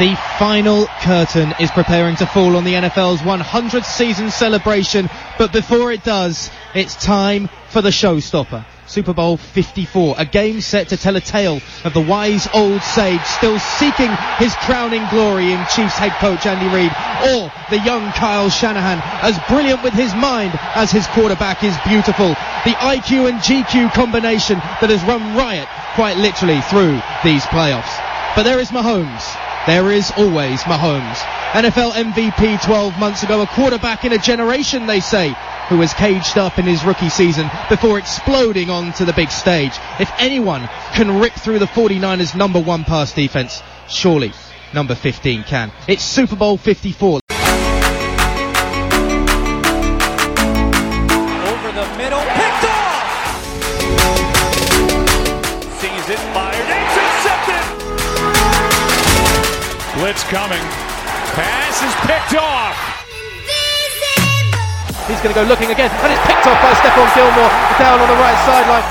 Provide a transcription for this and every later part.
The final curtain is preparing to fall on the NFL's 100th season celebration, but before it does, it's time for the showstopper. Super Bowl 54, a game set to tell a tale of the wise old sage still seeking his crowning glory in Chiefs head coach Andy Reid, or the young Kyle Shanahan, as brilliant with his mind as his quarterback is beautiful. The IQ and GQ combination that has run riot quite literally through these playoffs. But there is Mahomes. There is always Mahomes. NFL MVP 12 months ago, a quarterback in a generation, they say, who was caged up in his rookie season before exploding onto the big stage. If anyone can rip through the 49ers number one pass defense, surely number 15 can. It's Super Bowl 54. Blitz coming. Pass is picked off! He's going to go looking again, and it's picked off by Stephon Gilmore down on the right sideline.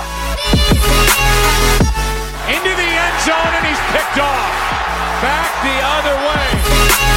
Into the end zone, and he's picked off! Back the other way!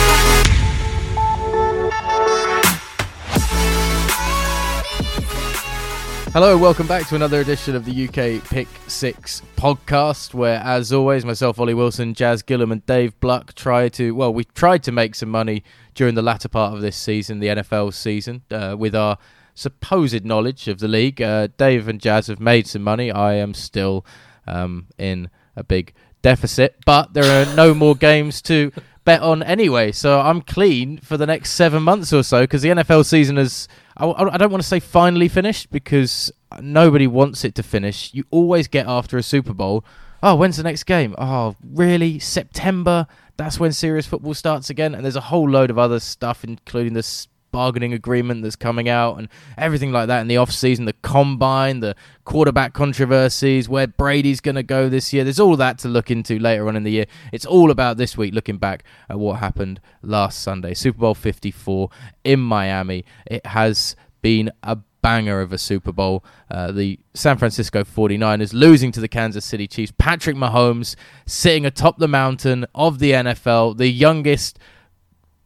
Hello, welcome back to another edition of the UK Pick Six podcast, where, as always, myself, Ollie Wilson, Jazz Gillam, and Dave Bluck try to, well, we tried to make some money during the latter part of this season, the NFL season, uh, with our supposed knowledge of the league. Uh, Dave and Jazz have made some money. I am still um, in a big deficit, but there are no more games to bet on anyway. So I'm clean for the next seven months or so because the NFL season is, I, I don't want to say finally finished because nobody wants it to finish. You always get after a Super Bowl. Oh, when's the next game? Oh, really? September? That's when serious football starts again. And there's a whole load of other stuff, including this bargaining agreement that's coming out and everything like that in the off season, the combine, the quarterback controversies, where Brady's going to go this year. There's all that to look into later on in the year. It's all about this week looking back at what happened last Sunday, Super Bowl 54 in Miami. It has been a banger of a Super Bowl. Uh, the San Francisco 49ers losing to the Kansas City Chiefs. Patrick Mahomes sitting atop the mountain of the NFL, the youngest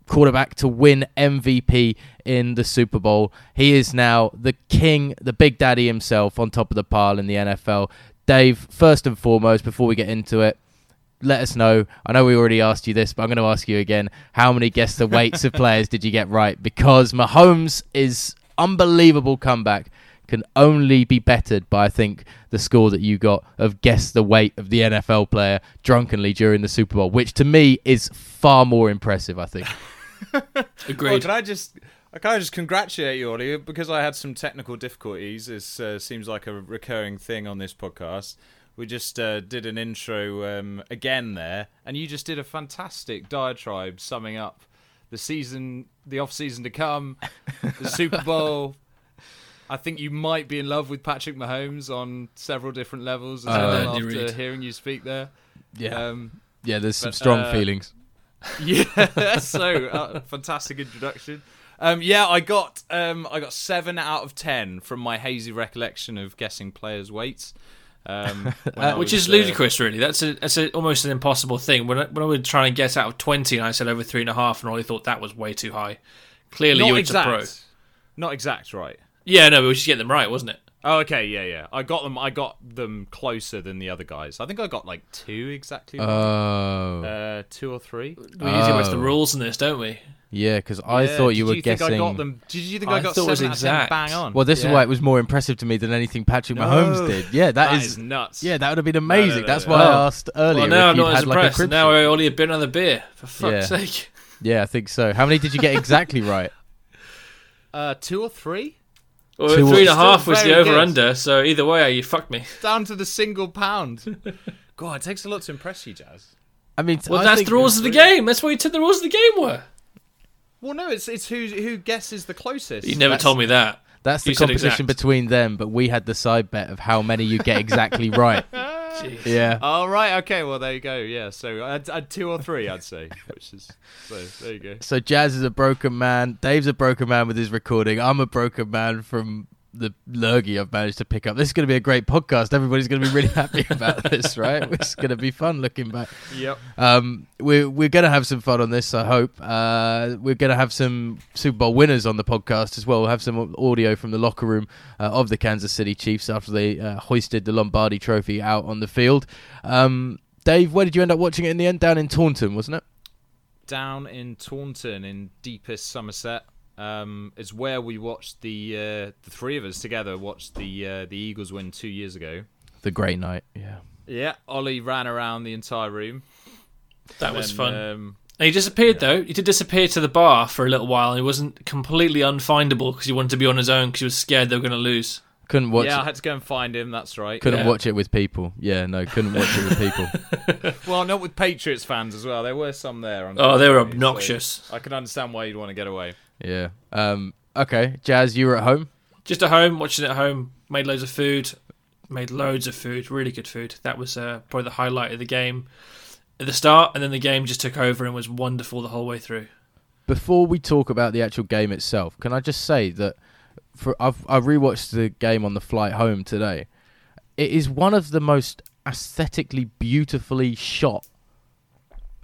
quarterback to win MVP in the Super Bowl. He is now the king, the big daddy himself on top of the pile in the NFL. Dave, first and foremost, before we get into it, let us know. I know we already asked you this, but I'm going to ask you again. How many guess the weights of players did you get right? Because Mahomes is unbelievable comeback can only be bettered by I think the score that you got of guess the weight of the NFL player drunkenly during the Super Bowl, which to me is far more impressive. I think. Agreed. Well, can I just can I just congratulate you, Ollie, because I had some technical difficulties. This uh, seems like a recurring thing on this podcast. We just uh, did an intro um, again there, and you just did a fantastic diatribe summing up the season, the off season to come, the Super Bowl. I think you might be in love with Patrick Mahomes on several different levels as Uh, well after hearing you speak there. Yeah, Um, yeah. There's some but, strong uh, feelings. yeah, so uh, fantastic introduction. Um, yeah, I got um, I got seven out of ten from my hazy recollection of guessing players' weights. Um, I Which was, is uh, ludicrous, really. That's a that's a, almost an impossible thing. When I, when I would try and guess out of twenty, and I said over three and a half, and Ollie thought that was way too high. Clearly, not you were exact. a pro. Not exact, right? Yeah, no, but we should get them right, wasn't it? Oh, okay, yeah, yeah. I got them. I got them closer than the other guys. I think I got like two exactly. right. Oh, uh, two or three. We usually watch the Oh. rules in this, don't we? yeah. Because I Yeah, thought you did were you guessing. Think I got them? Did you think I, I got thought it was seven out of 10 exact. bang on? Well, this is why it was more impressive to me than anything Patrick Mahomes did. Yeah, that is, is nuts. Yeah, that would have been amazing. no, That's no. why Oh. I asked earlier. well, now if I'm not as had like impressed. crib now. I only a bit another beer. For fuck's Yeah. sake. Yeah, I think so. How many did you get exactly right? Uh, two or three. Well, Two- three and a half was the very good. over under, so either way, you fucked me. Down to the single pound. God, it takes a lot to impress you, Jazz. I mean, Well, I that's the rules of the game. That's what you said the rules of the game were. Well, no, it's it's who who guesses the closest. You never That's- told me that. That's the You said competition exact. between them, but we had the side bet of how many you get exactly right. Jeez. Yeah. Oh right, okay. Well, there you go. Yeah, so I'd, I'd two or three, I'd say, which is so. There you go. So Jazz is a broken man. Dave's a broken man with his recording. I'm a broken man from the lurgy I've managed to pick up. This is going to be a great podcast. Everybody's going to be really happy about this, right? It's going to be fun looking back. Yep. Um, we're we're going to have some fun on this. I hope. Uh, we're going to have some Super Bowl winners on the podcast as well. We'll have some audio from the locker room uh, of the Kansas City Chiefs after they uh, hoisted the Lombardi Trophy out on the field. Um, Dave, where did you end up watching it in the end? Down in Taunton, wasn't it? Down in Taunton, in deepest Somerset. Um, is where we watched the uh, the three of us together watched the uh, the Eagles win two years ago. The great night, yeah. Yeah, Ollie ran around the entire room. That was And, fun. Um, And he disappeared though. He did disappear to the bar for a little while, and he wasn't completely unfindable because he wanted to be on his own because he was scared they were going to lose. Couldn't watch. yeah, I had to go and find him. That's right. Couldn't Yeah. watch it with people. Yeah, no, couldn't watch it with people. Well, not with Patriots fans as well. There were some there. Oh, they were unfortunately, so obnoxious. I can understand why you'd want to get away. Yeah. Um. Okay, Jazz, you were at home. Just at home, watching it at home. Made loads of food. Made loads of food. Really good food. That was uh, probably the highlight of the game at the start, and then the game just took over and was wonderful the whole way through. Before we talk about the actual game itself, can I just say that for I've I rewatched the game on the flight home today. It is one of the most aesthetically beautifully shot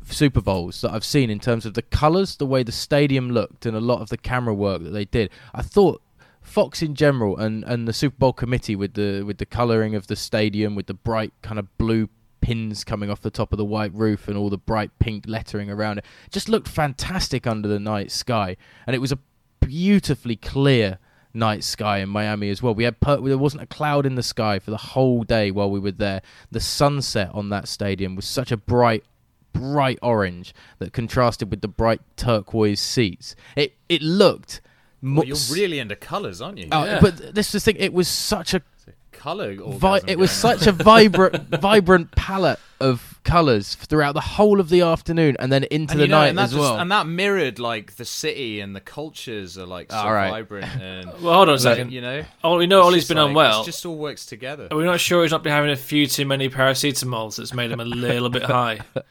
Super Bowls that I've seen in terms of the colours, the way the stadium looked, and a lot of the camera work that they did. I thought Fox in general and, and the Super Bowl committee with the with the colouring of the stadium, with the bright kind of blue pins coming off the top of the white roof and all the bright pink lettering around it, just looked fantastic under the night sky. And it was a beautifully clear night sky in Miami as well. We had per- there wasn't a cloud in the sky for the whole day while we were there. The sunset on that stadium was such a bright bright orange that contrasted with the bright turquoise seats. It it looked mo- Well, you're really into colours, aren't you? Oh, Yeah. but this is the thing. It was such a Colour. vi- it was such a vibrant vibrant palette of colours throughout the whole of the afternoon and then into And the you know, night and that as just- well. and that mirrored like the city and the cultures are like so All right. vibrant and Well, hold on a second. you know. Oh, we know it's Ollie's just been like- unwell. It just all works together. Are we not sure he's not been having a few too many paracetamols that's made him a little bit high?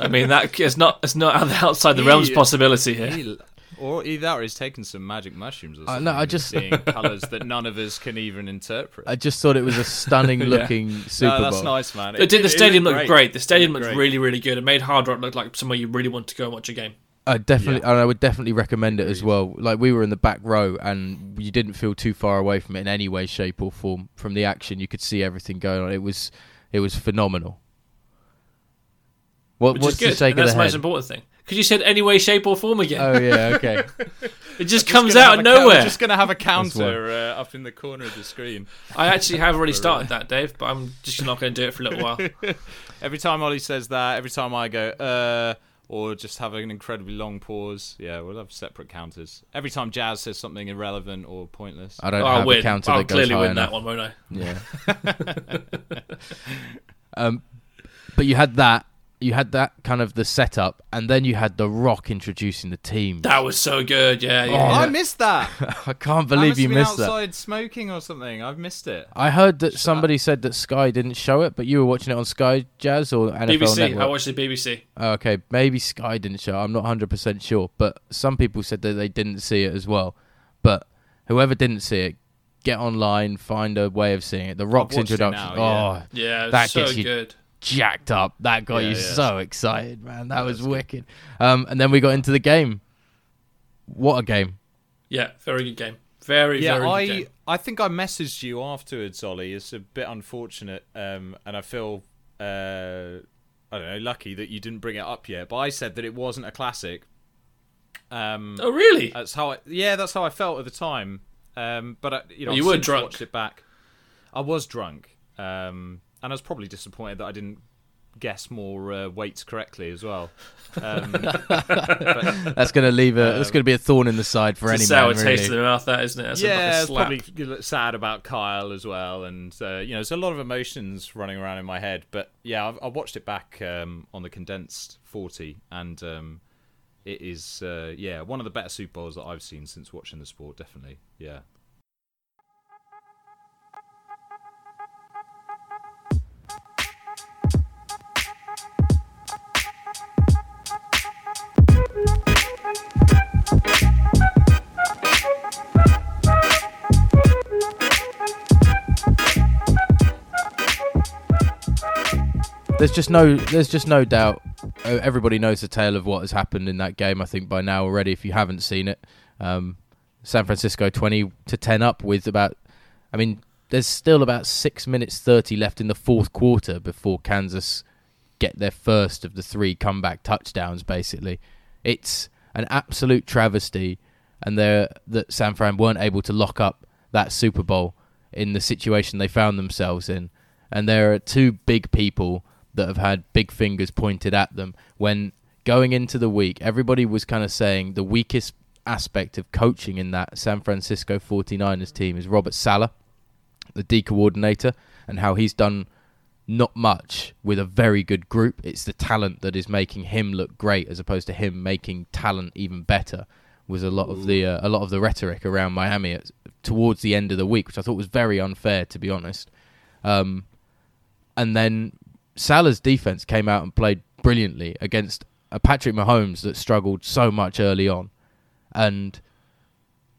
I mean, that is not it's not outside the realm's He- possibility here. He- or either that or he's taken some magic mushrooms or Uh, no, I just- seeing colours that none of us can even interpret. I just thought it was a stunning looking Super no, that's Bowl. nice, man. It did. The stadium looked looked great. The stadium looked looked great. really, really good. It made Hard Rock look like somewhere you really want to go and watch a game. I definitely, and I would definitely recommend it as well. Like we were in the back row, and you didn't feel too far away from it in any way, shape, or form. From the action, you could see everything going on. It was, it was phenomenal. What, Which what's is good. the shake and of that's the the most head? important thing. Because you said any way, shape, or form again. Oh yeah, okay. it just Just comes gonna out of a ca- nowhere. We're just going to have a counter uh, up in the corner of the screen. I actually have already started that, Dave, but I'm just not going to do it for a little while. Every time Ollie says that, every time I go, uh, or just have an incredibly long pause, yeah, we'll have separate counters. Every time Jazz says something irrelevant or pointless. I don't I'll have win. a counter I'll that goes clearly high win enough. that one, won't I? Yeah. um, but you had that. You had that kind of the setup, and then you had the Rock introducing the team. That was so good. Yeah, Oh. I missed that. I can't I believe must you have been missed that. outside smoking or something. I've missed it. I heard that somebody said that Sky didn't show it, but you were watching it on Sky Jazz or NFL BBC. Network. I watched the BBC. Oh, okay, maybe Sky didn't show. it. I'm not 100% sure, but some people said that they didn't see it as well. But whoever didn't see it, get online, find a way of seeing it. The Rock's watched it introduction. now, oh, Yeah, That so gets you- good. Jacked up. That got Yeah, you yeah. so excited, man. That was wicked. Um, and then we got into the game. What a game. Yeah, very good game. Very, Yeah, very I good game. I think I messaged you afterwards, Ollie. It's a bit unfortunate, um, and I feel uh, I don't know lucky that you didn't bring it up yet. But I said that it wasn't a classic. Um, Oh, really? That's how I yeah, that's how I felt at the time. Um, but I, you know, Well, you I've were drunk. Watched it back. I was drunk, um, and I was probably disappointed that I didn't guess more uh, weights correctly as well. Um, That's going to leave a. that's going to be a thorn in the side for any sour man. taste in the mouth, that isn't it? That's yeah, a, like a it's slap. probably sad about Kyle as well, and uh, you know, there's a lot of emotions running around in my head. But yeah, I've, I watched it back um, on the condensed 40, and um, it is uh, yeah one of the better Super Bowls that I've seen since watching the sport. Definitely, yeah. There's just no there's just no doubt. Uh, everybody knows the tale of what has happened in that game. I think by now already, if you haven't seen it, um, San Francisco 20 to 10 up with about. I mean, there's still about six minutes 30 left in the fourth quarter before Kansas get their first of the three comeback touchdowns. Basically, it's an absolute travesty, and that San Fran weren't able to lock up that Super Bowl in the situation they found themselves in. And there are two big people that have had big fingers pointed at them when going into the week, everybody was kind of saying the weakest aspect of coaching in that San Francisco 49ers team is Robert Saleh the D coordinator, and how he's done not much with a very good group. It's the talent that is making him look great as opposed to him making talent even better. Was a lot of the uh, a lot of the rhetoric around Miami at, towards the end of the week, which I thought was very unfair, to be honest. Um, and then Saleh's defense came out and played brilliantly against a Patrick Mahomes that struggled so much early on, and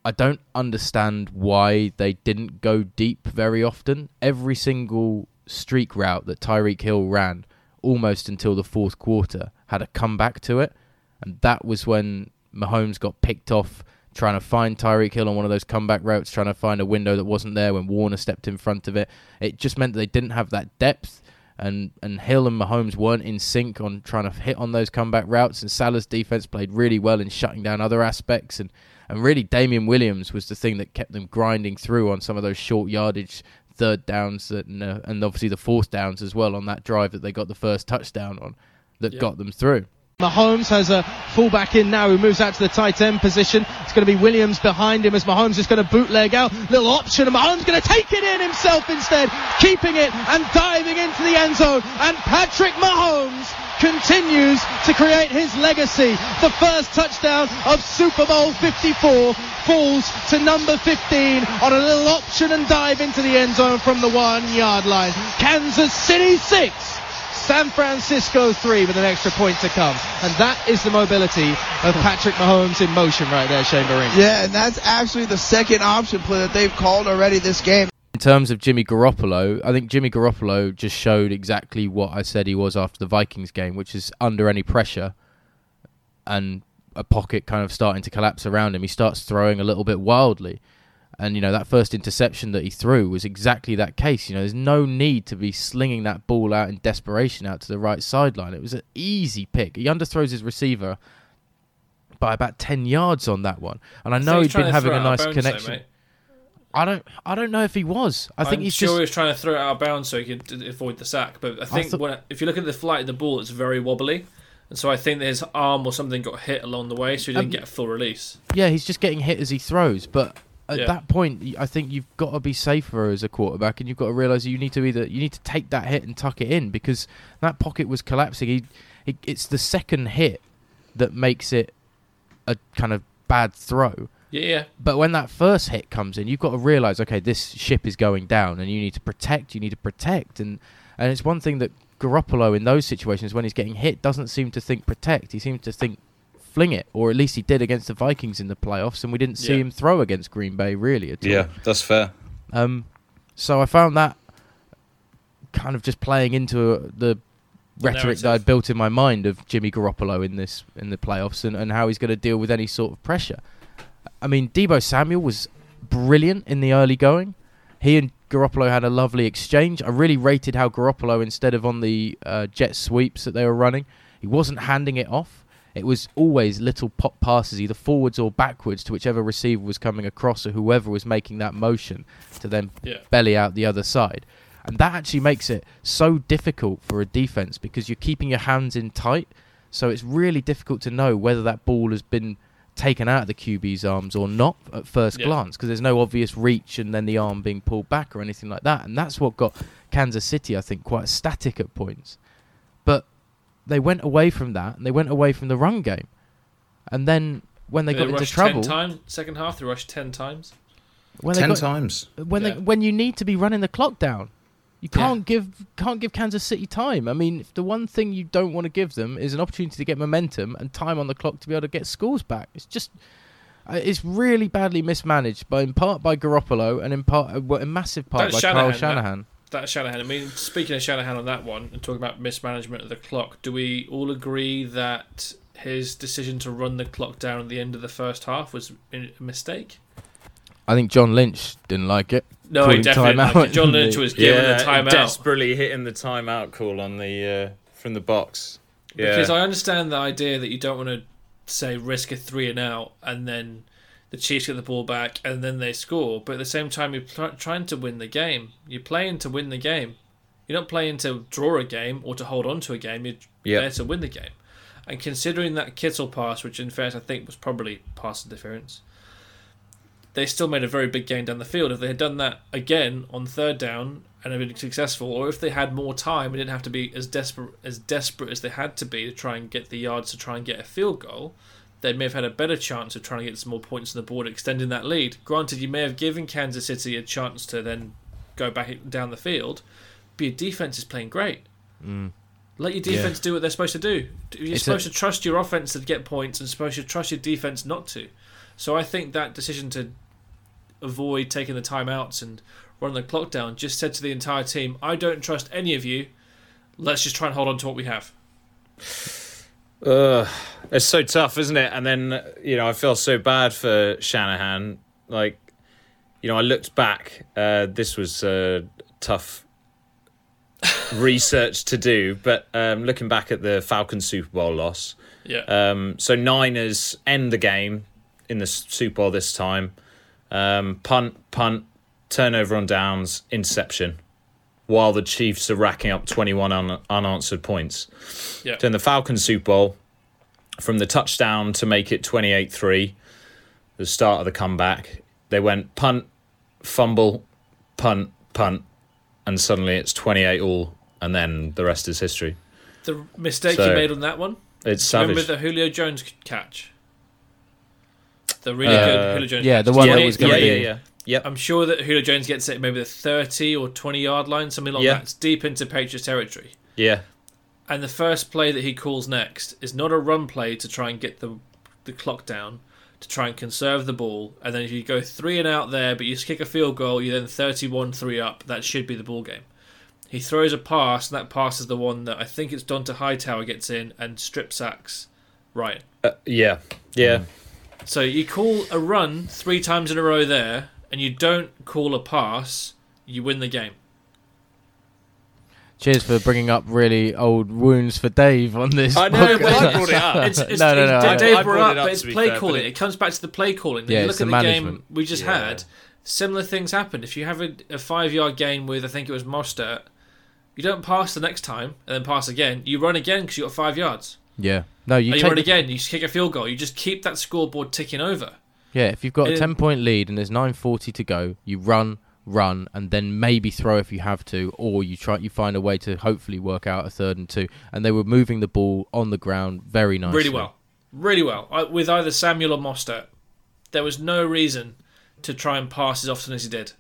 I don't understand why they didn't go deep very often. Every single streak route that Tyreek Hill ran, almost until the fourth quarter, had a comeback to it, and that was when Mahomes got picked off trying to find Tyreek Hill on one of those comeback routes, trying to find a window that wasn't there when Warner stepped in front of it. It just meant that they didn't have that depth, and, and Hill and Mahomes weren't in sync on trying to hit on those comeback routes, and Saleh's defense played really well in shutting down other aspects, and, and really Damien Williams was the thing that kept them grinding through on some of those short yardage third downs that, and, uh, and obviously the fourth downs as well on that drive that they got the first touchdown on that got them through. Mahomes has a fullback in now who moves out to the tight end position. It's going to be Williams behind him as Mahomes is going to bootleg out. Little option and Mahomes going to take it in himself instead, keeping it and diving into the end zone. And Patrick Mahomes continues to create his legacy. The first touchdown of Super Bowl 54 falls to number 15 on a little option and dive into the end zone from the one yard line. Kansas City 6. San Francisco 3 with an extra point to come. And that is the mobility of Patrick Mahomes in motion right there, Shane Vereen. Yeah, and that's actually the second option play that they've called already this game. In terms of Jimmy Garoppolo, I think Jimmy Garoppolo just showed exactly what I said he was after the Vikings game, which is under any pressure and a pocket kind of starting to collapse around him. He starts throwing a little bit wildly. And, you know, that first interception that he threw was exactly that case. You know, there's no need to be slinging that ball out in desperation out to the right sideline. It was an easy pick. He underthrows his receiver by about 10 yards on that one. And I know he's he'd trying been having a it out of nice bounds, though, connection. I don't I don't know if he was. I think I'm he's sure just he was trying to throw it out of bounds so he could avoid the sack. But I think thought- when, if you look at the flight of the ball, it's very wobbly. And so I think that his arm or something got hit along the way, so he didn't Um, get a full release. yeah, he's just getting hit as he throws. But at Yeah. that point, I think you've got to be safer as a quarterback, and you've got to realize you need to either you need to take that hit and tuck it in because that pocket was collapsing. He, it's the second hit that makes it a kind of bad throw. Yeah, yeah. But when that first hit comes in, you've got to realize, okay, this ship is going down, and you need to protect. You need to protect, and and it's one thing that Garoppolo in those situations when he's getting hit doesn't seem to think protect. He seems to think fling it, or at least he did against the Vikings in the playoffs, and we didn't see Yeah. him throw against Green Bay really at all. Yeah, that's fair. Um, so I found that kind of just playing into uh, the rhetoric that. I'd built in my mind of Jimmy Garoppolo in this in the playoffs and, and how he's going to deal with any sort of pressure. I mean, Deebo Samuel was brilliant in the early going. He and Garoppolo had a lovely exchange. I really rated how Garoppolo, instead of on the uh, jet sweeps that they were running, he wasn't handing it off. It was always little pop passes, either forwards or backwards, to whichever receiver was coming across or whoever was making that motion to then Yeah. belly out the other side. And that actually makes it so difficult for a defense because you're keeping your hands in tight. So it's really difficult to know whether that ball has been taken out of the QB's arms or not at first Yeah. glance because there's no obvious reach and then the arm being pulled back or anything like that. And that's what got Kansas City, I think, quite static at points. But they went away from that and they went away from the run game. And then when they, got into trouble, ten times. Second half, they rushed ten times. when they Ten got, times. when Yeah. they, when you need to be running the clock down. You can't give can't give Kansas City time. I mean, if the one thing you don't want to give them is an opportunity to get momentum and time on the clock to be able to get scores back. It's just uh, it's really badly mismanaged, by in part by Garoppolo and in part uh, well, in massive part That's by Kyle Shanahan, that. Shanahan. That Shanahan. I mean, speaking of Shanahan on that one and talking about mismanagement of the clock, do we all agree that his decision to run the clock down at the end of the first half was a mistake? I think John Lynch didn't like it. No, he Calling definitely timeout. liked it. John Lynch was given yeah, the timeout. desperately hitting the timeout call on the uh, from the box. Yeah. Because I understand the idea that you don't want to say risk a three and out and then the Chiefs get the ball back and then they score, but at the same time you're pl- trying to win the game. You're playing to win the game. You're not playing to draw a game or to hold on to a game. You're Yep. there to win the game. And considering that Kittle pass, which in fairness I think was probably pass interference, they still made a very big gain down the field. If they had done that again on third down and had been successful, or if they had more time and didn't have to be as desperate as desperate as they had to be to try and get the yards to try and get a field goal, they may have had a better chance of trying to get some more points on the board, extending that lead. Granted, you may have given Kansas City a chance to then go back down the field, but your defense is playing great. Mm. Let your defense do what they're supposed to do. You're It's supposed a- to trust your offense to get points, and supposed to trust your defense not to. So I think that decision to avoid taking the timeouts and run the clock down just said to the entire team, "I don't trust any of you. Let's just try and hold on to what we have." Ugh, it's so tough, isn't it? And then you know, I feel so bad for Shanahan. Like, you know, I looked back. Uh, this was uh, tough research to do, but um, looking back at the Falcons Super Bowl loss, Yeah. um, so Niners end the game in the Super Bowl this time. Um, punt, punt, turnover on downs, interception. While the Chiefs are racking up 21 un- unanswered points. Yeah. So in the Falcons Super Bowl, from the touchdown to make it 28 3, the start of the comeback, they went punt, fumble, punt, punt, and suddenly it's 28 all, and then the rest is history. the mistake so- you made on that one. It's Remember savage. the Julio Jones catch? The really Uh, good Julio Jones. yeah, catch. the one yeah, that was gonna yeah, be- yeah. Yep. I'm sure that Julio Jones gets it maybe the 30 or 20 yard line, something like Yeah. that. It's deep into Patriots territory. Yeah. And the first play that he calls next is not a run play to try and get the the clock down, to try and conserve the ball. And then if you go three and out there, but you kick a field goal, you're then 31 3 up. That should be the ball game. He throws a pass, and that pass is the one that I think it's Donta Hightower gets in and strip sacks Ryan. Uh, yeah. Yeah. So you call a run three times in a row there, and you don't call a pass, you win the game. Cheers for bringing up really old wounds for Dave on this. I know, podcast. but I brought it up. It's, it's, No, no, no, it's- Dave brought brought it it up, up, but it's play fair, calling. it- It comes back to the play calling. Yeah, you it's look the at the management. game we just Yeah. had. Similar things happened. If you have a, a five-yard game with, I think it was Mostert, you don't pass the next time and then pass again. You run again because you got five yards. Yeah. No, you and you take run the- again. You just kick a field goal. You just keep that scoreboard ticking over. Yeah, if you've got a 10 point lead and there's 9:40 to go, you run, run and then maybe throw if you have to or you try you find a way to hopefully work out a third and two and they were moving the ball on the ground very nicely. Really well. Really well. I, with either Samuel or Mostert. There was no reason to try and pass as often as he did.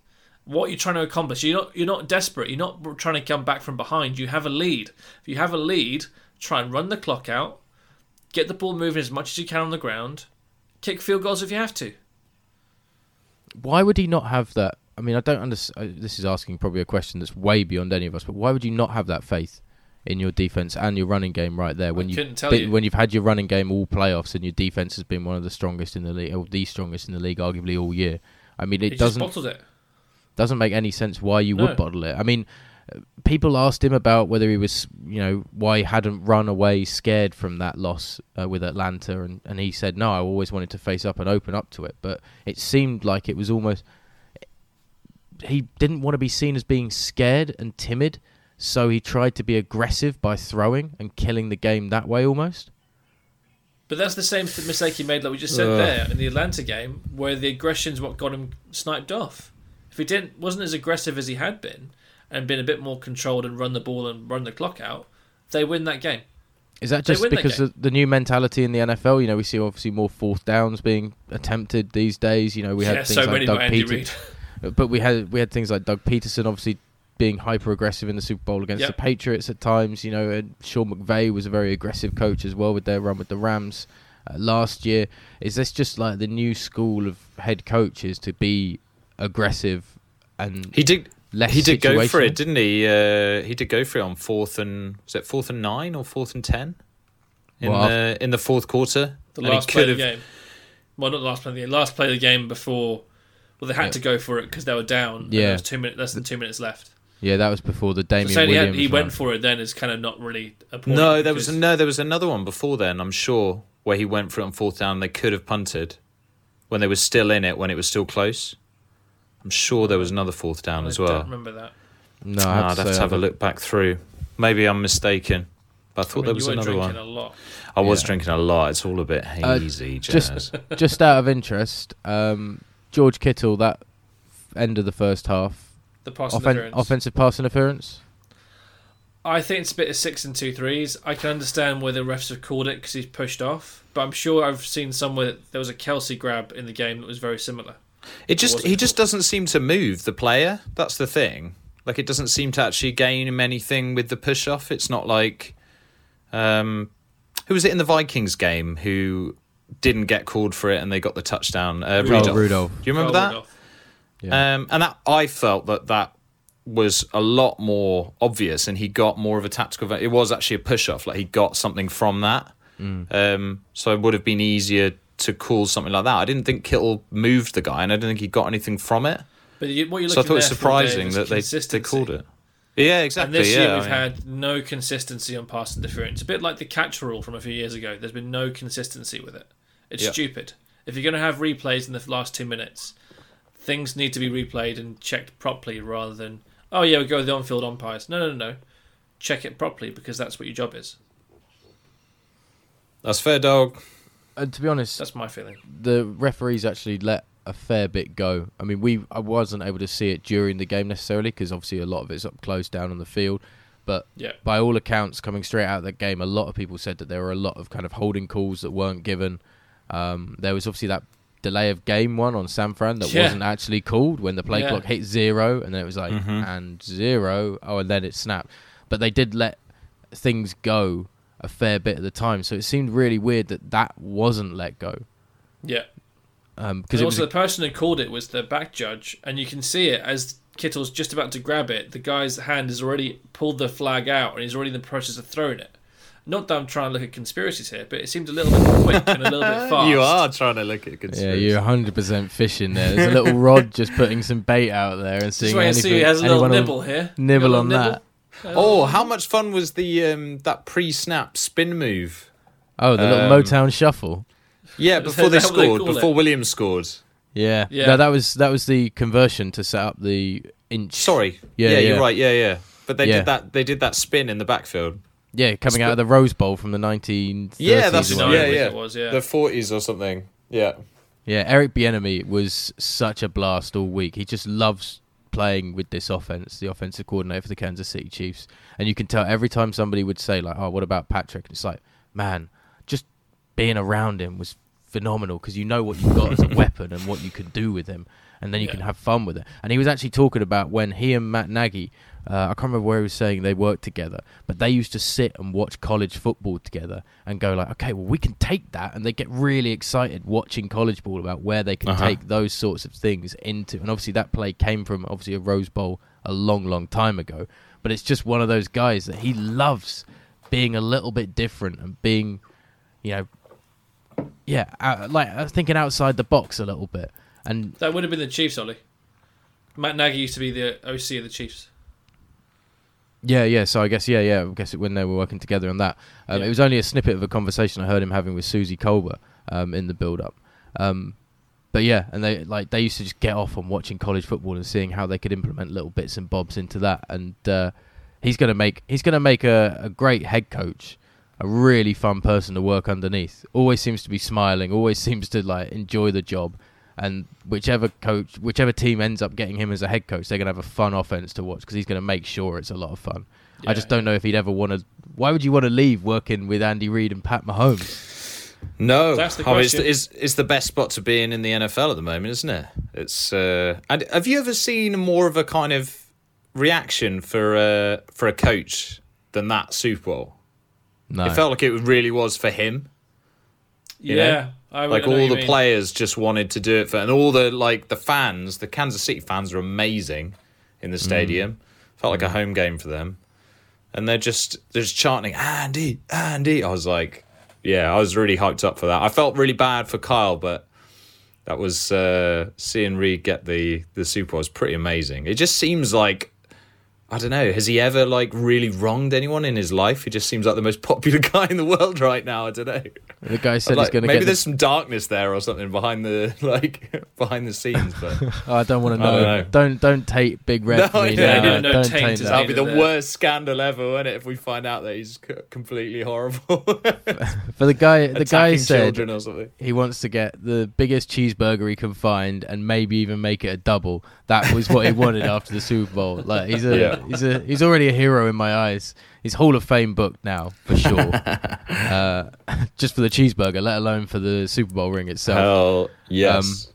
What you're trying to accomplish, you're not you're not desperate. You're not trying to come back from behind. You have a lead. If you have a lead, try and run the clock out, get the ball moving as much as you can on the ground, kick field goals if you have to. Why would he not have that? I mean, I don't understand. This is asking probably a question that's way beyond any of us. But why would you not have that faith in your defense and your running game right there when you, tell been, you when you've had your running game all playoffs and your defense has been one of the strongest in the league, or the strongest in the league, arguably all year? I mean, it just doesn't bottled it. doesn't make any sense why you No. would bottle it. I mean, uh, people asked him about whether he was, you know, why he hadn't run away scared from that loss uh, with Atlanta, and, and he said, no, I always wanted to face up and open up to it. But it seemed like it was almost. He didn't want to be seen as being scared and timid, so he tried to be aggressive by throwing and killing the game that way almost. But that's the same mistake he made, like we just said there in the Atlanta game, where the aggression's what got him sniped off. If he didn't, wasn't as aggressive as he had been, and been a bit more controlled and run the ball and run the clock out, they win that game. Is that just because of the new mentality in the NFL? You know, we see obviously more fourth downs being attempted these days. You know, we had yeah, things so like many Doug by Andy Peters. Reid. But we had we had things like Doug Pederson obviously being hyper aggressive in the Super Bowl against Yep. the Patriots at times. You know, and Sean McVay was a very aggressive coach as well with their run with the Rams uh, last year. Is this just like the new school of head coaches to be aggressive and He did. Less. He did go for it, didn't he? Uh, he did go for it on fourth and was it fourth and nine or fourth and ten in Well, the in the fourth quarter. The last play of the game. Well, not the last play of the game. Last play of the game before. Well, they had Yeah. to go for it because they were down. and Yeah. there was two minutes, less than two minutes left. Yeah, that was before the So Damien he, had, Williams. he went for it then is kind of not really a point. No, there was no, there was another one before then. I'm sure where he went for it on fourth down. They could have punted when they were still in it when it was still close. I'm sure there was another fourth down I as well. I don't remember that. No, I Ah, have I'd have to have a look back through. Maybe I'm mistaken, but I thought I thought mean, there you was were another drinking one. a lot. I was Yeah. drinking a lot. It's all a bit Uh, hazy, Jazz. just just out of interest, um, George Kittle that end of the first half, The pass offen- interference. offensive pass interference. I think it's a bit of six and two threes. I can understand where the refs have called it because he's pushed off, but I'm sure I've seen somewhere there was a Kelce grab in the game that was very similar. It just wasn't he just doesn't seem to move the player. That's the thing. Like it doesn't seem to actually gain him anything with the push off. It's not like um who was it in the Vikings game who didn't get called for it and they got the touchdown? Uh, Rudolph. Rudolph. Rudolph. Do you remember Carl that? Rudolph. Yeah. Um, and that, I felt that that was a lot more obvious, and he got more of a tactical. It was actually a push off, like he got something from that. Um, so it would have been easier to call something like that. I didn't think Kittle moved the guy, and I didn't think he got anything from it. But you, what you're So I thought it was there for, Dave, surprising that they, they called it. Yeah, exactly. And this yeah, year we've mean- had no consistency on pass interference. A bit like the catch rule from a few years ago. There's been no consistency with it. It's Yeah. stupid. If you're going to have replays in the last two minutes, things need to be replayed and checked properly rather than oh yeah we go with the on-field umpires. No, no, no, no. Check it properly because that's what your job is. That's fair, dog. And to be honest, That's my feeling. the referees actually let a fair bit go. I mean, we I wasn't able to see it during the game necessarily because obviously a lot of it's up close down on the field. But Yeah. by all accounts, coming straight out of that game, a lot of people said that there were a lot of kind of holding calls that weren't given. Um, there was obviously that delay of game one on San Fran that Yeah. wasn't actually called when the play Yeah. clock hit zero, and then it was like Mhm. and zero. Oh, and then it snapped. But they did let things go a fair bit at the time, so it seemed really weird that that wasn't let go. Yeah. Um, Because because it was also the person who called it was the back judge, and you can see it as Kittle's just about to grab it. The guy's hand has already pulled the flag out, and he's already in the process of throwing it. Not that I'm trying to look at conspiracies here, but it seemed a little bit quick and a little bit fast. You are trying to look at Yeah, you're 100% fishing there. There's a little rod just putting some bait out there and Just seeing wait and anything. see. He has a little anyone will nibble here. Nibble on little that. Oh, how much fun was the um, that pre-snap spin move? Oh, the little Um, Motown shuffle. Yeah, before they that what they scored, call it? before Williams scored. Yeah. Yeah. No, that was that was the conversion to set up the inch. Sorry. Yeah, Yeah, yeah. you're right. Yeah, yeah. But they Yeah. did that. They did that spin in the backfield. Yeah, coming out of the Rose Bowl from the 1930s. Yeah, that's or whatever. Yeah, think yeah. it was, yeah. The 40s or something. Yeah. Yeah, Eric Bieniemy was such a blast all week. He just loves playing with this offense, the offensive coordinator for the Kansas City Chiefs. And you can tell every time somebody would say like, "Oh, what about Patrick?" It's like, man, just being around him was phenomenal because you know what you've got as a weapon and what you can do with him, and then you Yeah. can have fun with it. And he was actually talking about when he and Matt Nagy. Uh, I can't remember where he was saying they worked together, but they used to sit and watch college football together and go like, okay, well we can take that, and they get really excited watching college ball about where they can Uh-huh. take those sorts of things into. And obviously that play came from obviously a Rose Bowl a long, long time ago, but it's just one of those guys that he loves being a little bit different and being, you know, yeah, uh, like uh, thinking outside the box a little bit. And That would have been the Chiefs, Ollie. Matt Nagy used to be the OC of the Chiefs. Yeah, yeah. So I guess yeah, yeah. I guess when they were working together on that, um, Yeah. it was only a snippet of a conversation I heard him having with Suzy Kolber um, in the build-up. Um, but yeah, and they like they used to just get off on watching college football and seeing how they could implement little bits and bobs into that. And uh, he's gonna make he's gonna make a, a great head coach, a really fun person to work underneath. Always seems to be smiling. Always seems to like enjoy the job. And whichever coach, whichever team ends up getting him as a head coach, they're gonna have a fun offense to watch because he's gonna make sure it's a lot of fun. I just don't know if he'd ever want to. Why would you want to leave working with Andy Reid and Pat Mahomes? No, That's the I mean, it's, question. it's, it's the best spot to be in in the NFL at the moment, isn't it? It's. Uh, and have you ever seen more of a kind of reaction for uh, for a coach than that Super Bowl? No, It felt like it really was for him. Yeah, know? Yeah, I Like I know what all the mean. players just wanted to do it for, and all the like the fans, the Kansas City fans are amazing. in the stadium. Felt like a home game for them, and they're just they're just chanting Andy, Andy. I was like, yeah, I was really hyped up for that. I felt really bad for Kyle, but that was uh, seeing Reid get the the Super Bowl was pretty amazing. It just seems like I don't know. Has he ever like really wronged anyone in his life? He just seems like the most popular guy in the world right now. I don't know. The guy said Like, he's going to get. maybe get. there's The, some darkness there or something behind the like behind the scenes, but oh, I don't want to know. don't know. Don't don't take Big Red No, for me yeah, no, no don't taint take is that. that'd be the there. worst scandal ever, wouldn't it? If we find out that he's c- completely horrible, For the guy, the guy said children or something. he wants to get the biggest cheeseburger he can find and maybe even make it a double. That was what he wanted after the Super Bowl. Like he's a Yeah. he's a he's already a hero in my eyes. He's Hall of Fame booked now for sure. uh, just for the cheeseburger, let alone for the Super Bowl ring itself. Hell yes.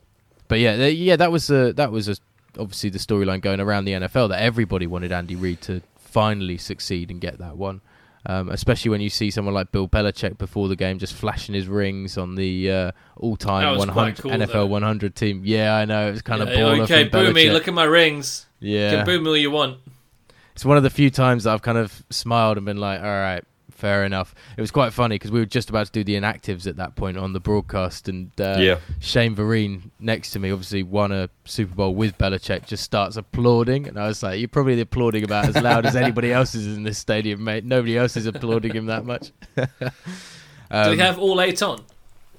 But yeah, th- yeah, that was a, that was a, obviously the storyline going around the NFL that everybody wanted Andy Reid to finally succeed and get that one. Um, especially when you see someone like Bill Belichick before the game just flashing his rings on the uh, all-time 100 cool, NFL though. 100 team. Yeah, I know it was kind of baller okay, from boo me. Look at my rings. You yeah, can boo me all you want. It's one of the few times that I've kind of smiled and been like, all right, fair enough. It was quite funny because we were just about to do the inactives at that point on the broadcast, and uh, Yeah. Shane Vereen next to me, obviously won a Super Bowl with Belichick, just starts applauding, and I was like, you're probably applauding about as loud as anybody else is in this stadium, mate. Nobody else is applauding him that much. Did Um, he have all eight on?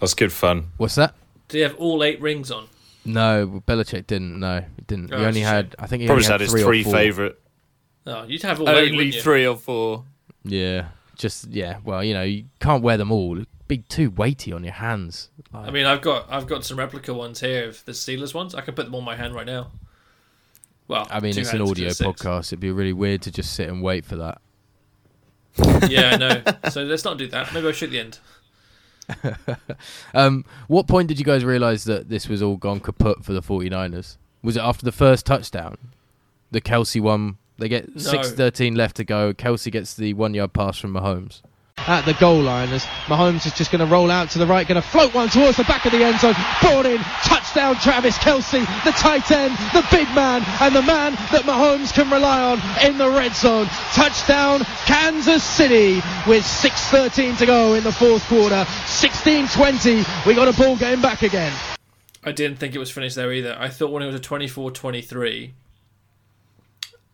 That's good fun. What's that? Do he have all eight rings on? No, Belichick didn't. No, he didn't. Oh, he only had, I think he Probably only had his three, or three favorite. Oh, you'd have all eight, Only wouldn't you? three or four. Yeah, just yeah. Well, you know, you can't wear them all. It'd be too weighty on your hands. I mean, I've got I've got some replica ones here of the Steelers ones. I can put them on my hand right now. Well, I mean, two it's an hands, audio six. podcast. It'd be really weird to just sit and wait for that. Yeah, I know. So let's not do that. Maybe I'll shoot the end. Um, what point did you guys realise that this was all gone kaput for the 49ers? Was it after the first touchdown? The Kelce one. They get No. 6.13 left to go. Kelce gets the one yard pass from Mahomes. at the goal line as Mahomes is just going to roll out to the right, going to float one towards the back of the end zone. Brought in, touchdown Travis Kelce, the tight end, the big man, and the man that Mahomes can rely on in the red zone. Touchdown Kansas City with 6.13 to go in the fourth quarter. 16-20, we got a ball game back again. I didn't think it was finished there either. I thought when it was a 24-23,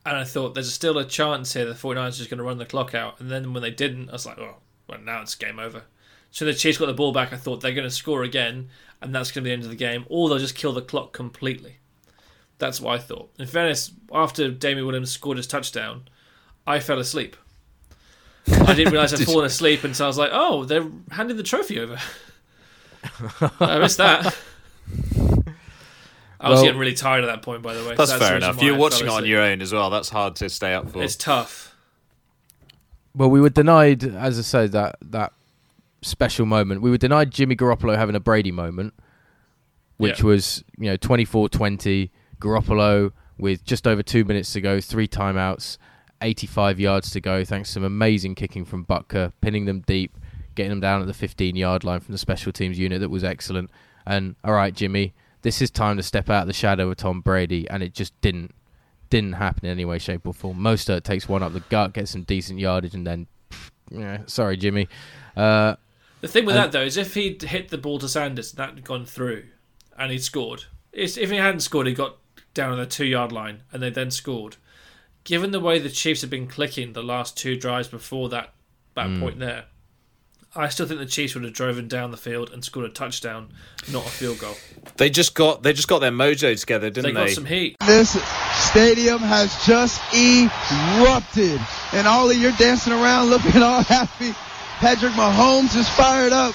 and I thought there's still a chance here the 49ers are just going to run the clock out. And then when they didn't, I was like, oh, well, now it's game over. So the Chiefs got the ball back. I thought they're going to score again, and that's going to be the end of the game, or they'll just kill the clock completely. That's what I thought. In fairness, after Damien Williams scored his touchdown, I fell asleep. I didn't realise I'd fallen asleep until I was like, oh, they're handing the trophy over. I missed that. I was getting really tired at that point, by the way. That's, so fair enough. You're I watching it on your own as well. That's hard to stay up for. It's tough. Well, we were denied, as I said, that that special moment. We were denied Jimmy Garoppolo having a Brady moment, which Yeah. was you know 24-20. Garoppolo with just over two minutes to go, three timeouts, 85 yards to go. Thanks to some amazing kicking from Butker, pinning them deep, getting them down at the 15-yard line from the special teams unit. That was excellent. And all right, Jimmy, this is time to step out of the shadow of Tom Brady, and it just didn't didn't happen in any way, shape, or form. Mostert takes one up the gut, gets some decent yardage, and then, yeah, sorry, Jimmy. Uh, The thing with And- that though is if he'd hit the ball to Sanders and that had gone through, and he'd scored. It's, if he hadn't scored, he got down on the two yard line, and they then scored. Given the way the Chiefs have been clicking the last two drives before that that Hmm. point there, I still think the Chiefs would have driven down the field and scored a touchdown, not a field goal. They just got they just got their mojo together, didn't got they? got some heat. This stadium has just erupted. And Ollie, you're dancing around looking all happy. Patrick Mahomes is fired up.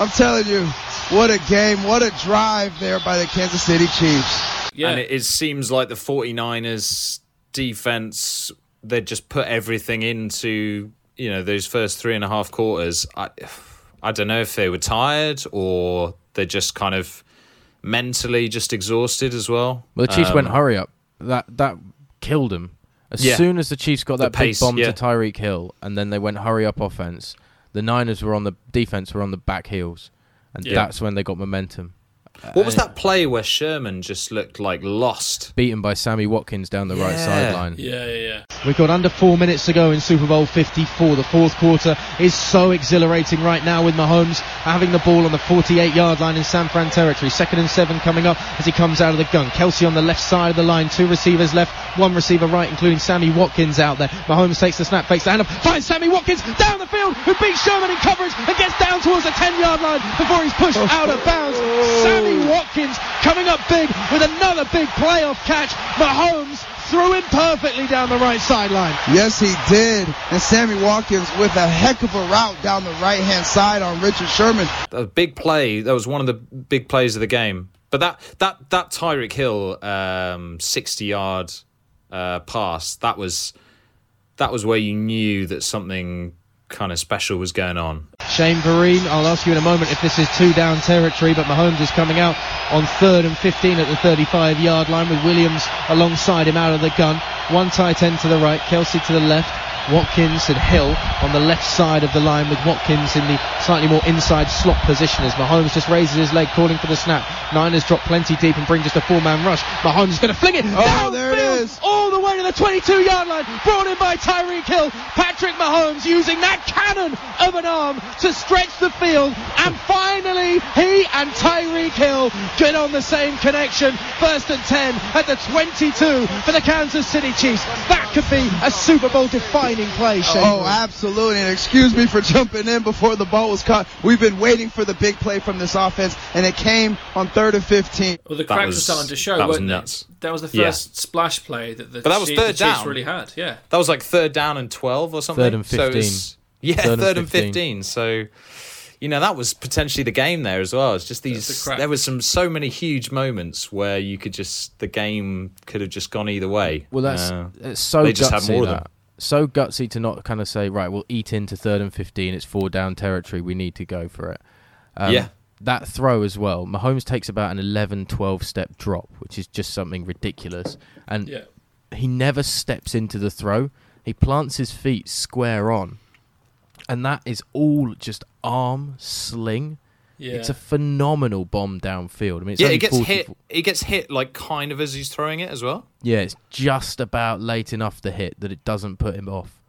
I'm telling you, what a game, what a drive there by the Kansas City Chiefs. Yeah, And it, it seems like the 49ers defense they just put everything into you know those first three and a half quarters. I I don't know if they were tired or they're just kind of mentally just exhausted as well. well, the Chiefs went Um, hurry up. That that killed them. As Yeah. soon as the Chiefs got that pace, big bomb yeah. to Tyreek Hill, and then they went hurry up offense, the Niners were on the defense were on the back heels, and Yeah. that's when they got momentum. What was that play where Sherman just looked like lost? Beaten by Sammy Watkins down the right sideline. Yeah, yeah, yeah. We've got under four minutes to go in Super Bowl 54. The fourth quarter is so exhilarating right now with Mahomes having the ball on the 48 yard line in San Fran territory. Second and seven coming up as he comes out of the gun. Kelce on the left side of the line. Two receivers left, one receiver right, including Sammy Watkins out there. Mahomes takes the snap, fakes the handoff, finds Sammy Watkins down the field who beats Sherman in coverage and gets down towards the 10 yard line before he's pushed oh. out of bounds. Sammy Watkins coming up big with another big playoff catch. Mahomes threw him perfectly down the right sideline. Yes, he did. And Sammy Watkins with a heck of a route down the right hand side on Richard Sherman. A big play. That was one of the big plays of the game. But that that that Tyreek Hill um, sixty yard uh, pass that was that was where you knew that something kind of special was going on. Shane Vereen, I'll ask you in a moment if this is two down territory, but Mahomes is coming out on third and 15 at the 35 yard line with Williams alongside him out of the gun. One tight end to the right, Kelce to the left, Watkins and Hill on the left side of the line with Watkins in the slightly more inside slot position as Mahomes just raises his leg calling for the snap. Niners drop plenty deep and bring just a four man rush. Mahomes is going to fling it. Oh, there it downfield. All the way to the 22 yard line. Brought in by Tyreek Hill. Patrick Mahomes using that cannon of an arm to stretch the field. And finally, he and Tyreek Hill get on the same connection. First and 10 at the 22 for the Kansas City Chiefs. That could be a Super Bowl defining play, Shane. Oh, absolutely. And excuse me for jumping in before the ball was caught. We've been waiting for the big play from this offense, and it came on third and 15. Well, the That cracks was- are starting to show. that was weren't they? nuts. That was the Yeah. first splash play that the, But that was Chiefs, third the Chiefs down. really had. Yeah. That was like third down and twelve or something. Third and So 15. was- yeah, Third third, and and 15. 15. So, you know, that was potentially the game there as well. It's just these. the. There was some so many huge moments where you could just the game could have just gone either way. Well, that's Uh, it's so they just gutsy had more of them. That. So gutsy to not kind of say, right, we'll eat into third and 15. It's four down territory. We need to go for it. Um, Yeah. That throw as well. Mahomes takes about an 11, 12 step drop, which is just something ridiculous. And Yeah. he never steps into the throw. He plants his feet square on. And that is all just arm sling. Yeah. It's a phenomenal bomb downfield. I mean, it's yeah, only it gets 40 hit. It gets hit like kind of as he's throwing it as well. Yeah, it's just about late enough to hit that it doesn't put him off.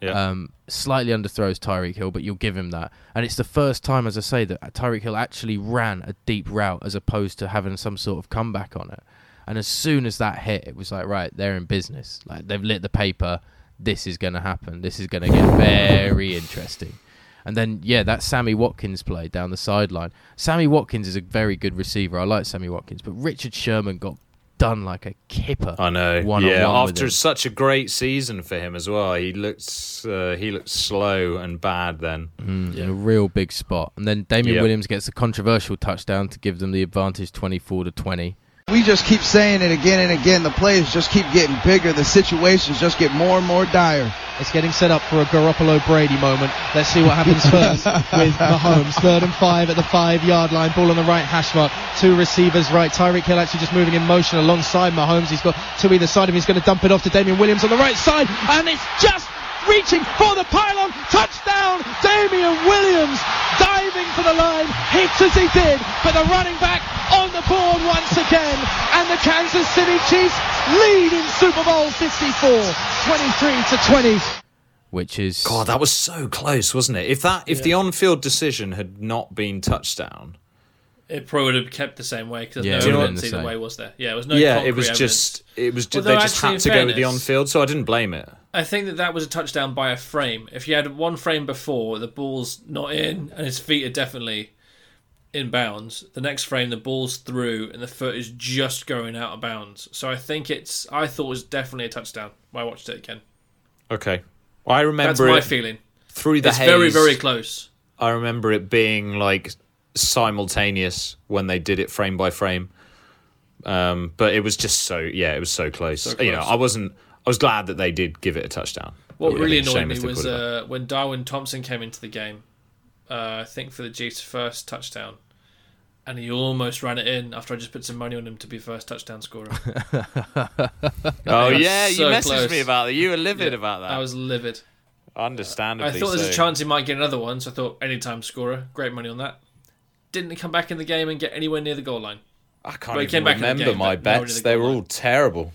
Yeah. Um, slightly underthrows Tyreek Hill, but you'll give him that. And it's the first time, as I say, that Tyreek Hill actually ran a deep route as opposed to having some sort of comeback on it. And as soon as that hit, it was like, right, they're in business. Like they've lit the paper. This is going to happen. This is going to get very interesting. And then, yeah, that Sammy Watkins play down the sideline. Sammy Watkins is a very good receiver. I like Sammy Watkins, but Richard Sherman got done like a kipper. I know. One-on-one yeah, after such a great season for him as well, he looks uh, he looked slow and bad then. Mm, in a real big spot. And then Damien Yep. Williams gets a controversial touchdown to give them the advantage 24 to 20. We just keep saying it again and again. The plays just keep getting bigger. The situations just get more and more dire. It's getting set up for a Garoppolo Brady moment. Let's see what happens first with Mahomes. Third and five at the five yard line. Ball on the right hash mark. Two receivers right. Tyreek Hill actually just moving in motion alongside Mahomes. He's got two either side of him. He's going to dump it off to Damien Williams on the right side. And it's just reaching for the pylon. Touchdown. Damien Williams diving for the line. Hits as he did. But the running back on the board once again. And the Kansas City Chiefs lead in Super Bowl 54. 23 to 20. Which is God, that was so close, wasn't it? If that if the on-field decision had not been touchdown, It probably would have kept the same way because Yeah, there's it no would've been the evidence either same. way, was there? Yeah, it was no. yeah, it was evidence. just it was just Although they just had in to go with the on-field, so I didn't blame it. I think that that was a touchdown by a frame. If you had one frame before, the ball's not in and his feet are definitely in bounds. The next frame, the ball's through and the foot is just going out of bounds. So I think it's. I thought it was definitely a touchdown. when I watched it again. Okay, I remember. That's my feeling. through the It's haze. very, very close. I remember it being like simultaneous when they did it frame by frame. Um, but it was just so yeah, it was so close. So You know, close. I wasn't. I was glad that they did give it a touchdown. What Yeah, really annoyed me was put it back. uh, when Darwin Thompson came into the game. Uh, I think for the Chiefs' first touchdown, and he almost ran it in after I just put some money on him to be first touchdown scorer. oh was yeah, you messaged close. me about that. You were livid Yeah, about that. I was livid. understandably. I thought there's a chance he might get another one, so I thought anytime scorer, great money on that. didn't he come back in the game and get anywhere near the goal line. I can't Well, even came back remember game, my but nowhere near bets. the They goal were line. all terrible.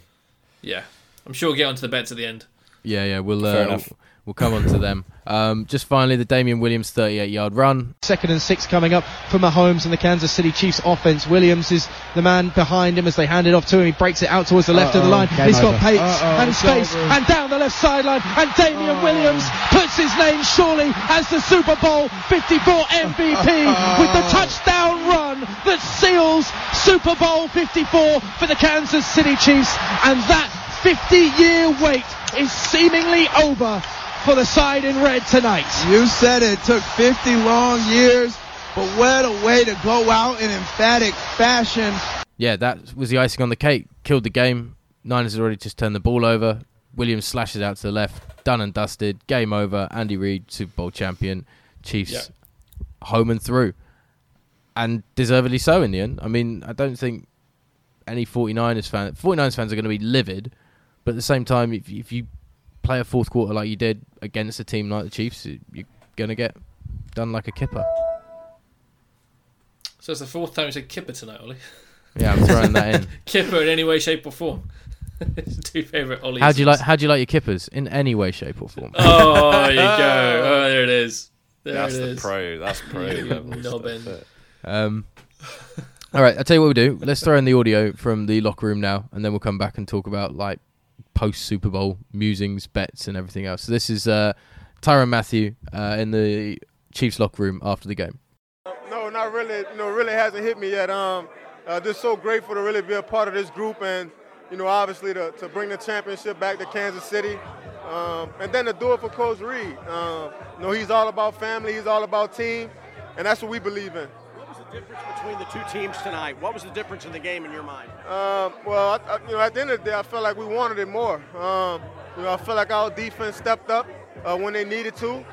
Yeah, I'm sure we'll get onto the bets at the end. Yeah, yeah, we'll Fair uh, enough. we'll come on to them. Um, just finally, the Damien Williams 38 yard run. Second and six coming up for Mahomes and the Kansas City Chiefs offense. Williams is the man behind him as they hand it off to him. He breaks it out towards the left of the line. Game He's got over. pace Uh-oh, and space over. and down the left sideline. And Damien Oh. Williams puts his name surely as the Super Bowl 54 MVP with the touchdown run that seals Super Bowl 54 for the Kansas City Chiefs. And that 50 year wait is seemingly over for the side in red tonight. You said it took 50 long years, but what a way to go out in emphatic fashion. Yeah, that was the icing on the cake. Killed the game. Niners had already just turned the ball over. Williams slashes out to the left. Done and dusted. Game over. Andy Reid, Super Bowl champion. Chiefs Yeah. home and through. And deservedly so in the end. I mean, I don't think any 49ers fan 49ers fans are going to be livid, but at the same time if, if you play a fourth quarter like you did against a team like the Chiefs, you're going to get done like a kipper. So it's the fourth time you said Kipper tonight, Ollie. Yeah, I'm throwing that in. Kipper in any way, shape, or form. Two favourite Ollie. How do you like how do you like your kippers in any way shape or form? Oh, there you go. Oh, there it is. There That's it the is. pro. That's pro. You level knobbin. stuff. Um, all right, I'll tell you what we do. Let's throw in the audio from the locker room now, and then we'll come back and talk about like post Super Bowl musings, bets, and everything else. So this is uh, Tyrann Mathieu uh, in the Chiefs locker room after the game. No, not really. You know, really hasn't hit me yet. Um, uh, just so grateful to really be a part of this group, and you know, obviously to, to bring the championship back to Kansas City, um, and then to do it for Coach Reid. Um, you know, he's all about family. He's all about team, and that's what we believe in. What was the difference between the two teams tonight? What was the difference in the game in your mind? Um, well, I, I, you know, at the end of the day, I felt like we wanted it more. Um, you know, I felt like our defense stepped up uh, when they needed to,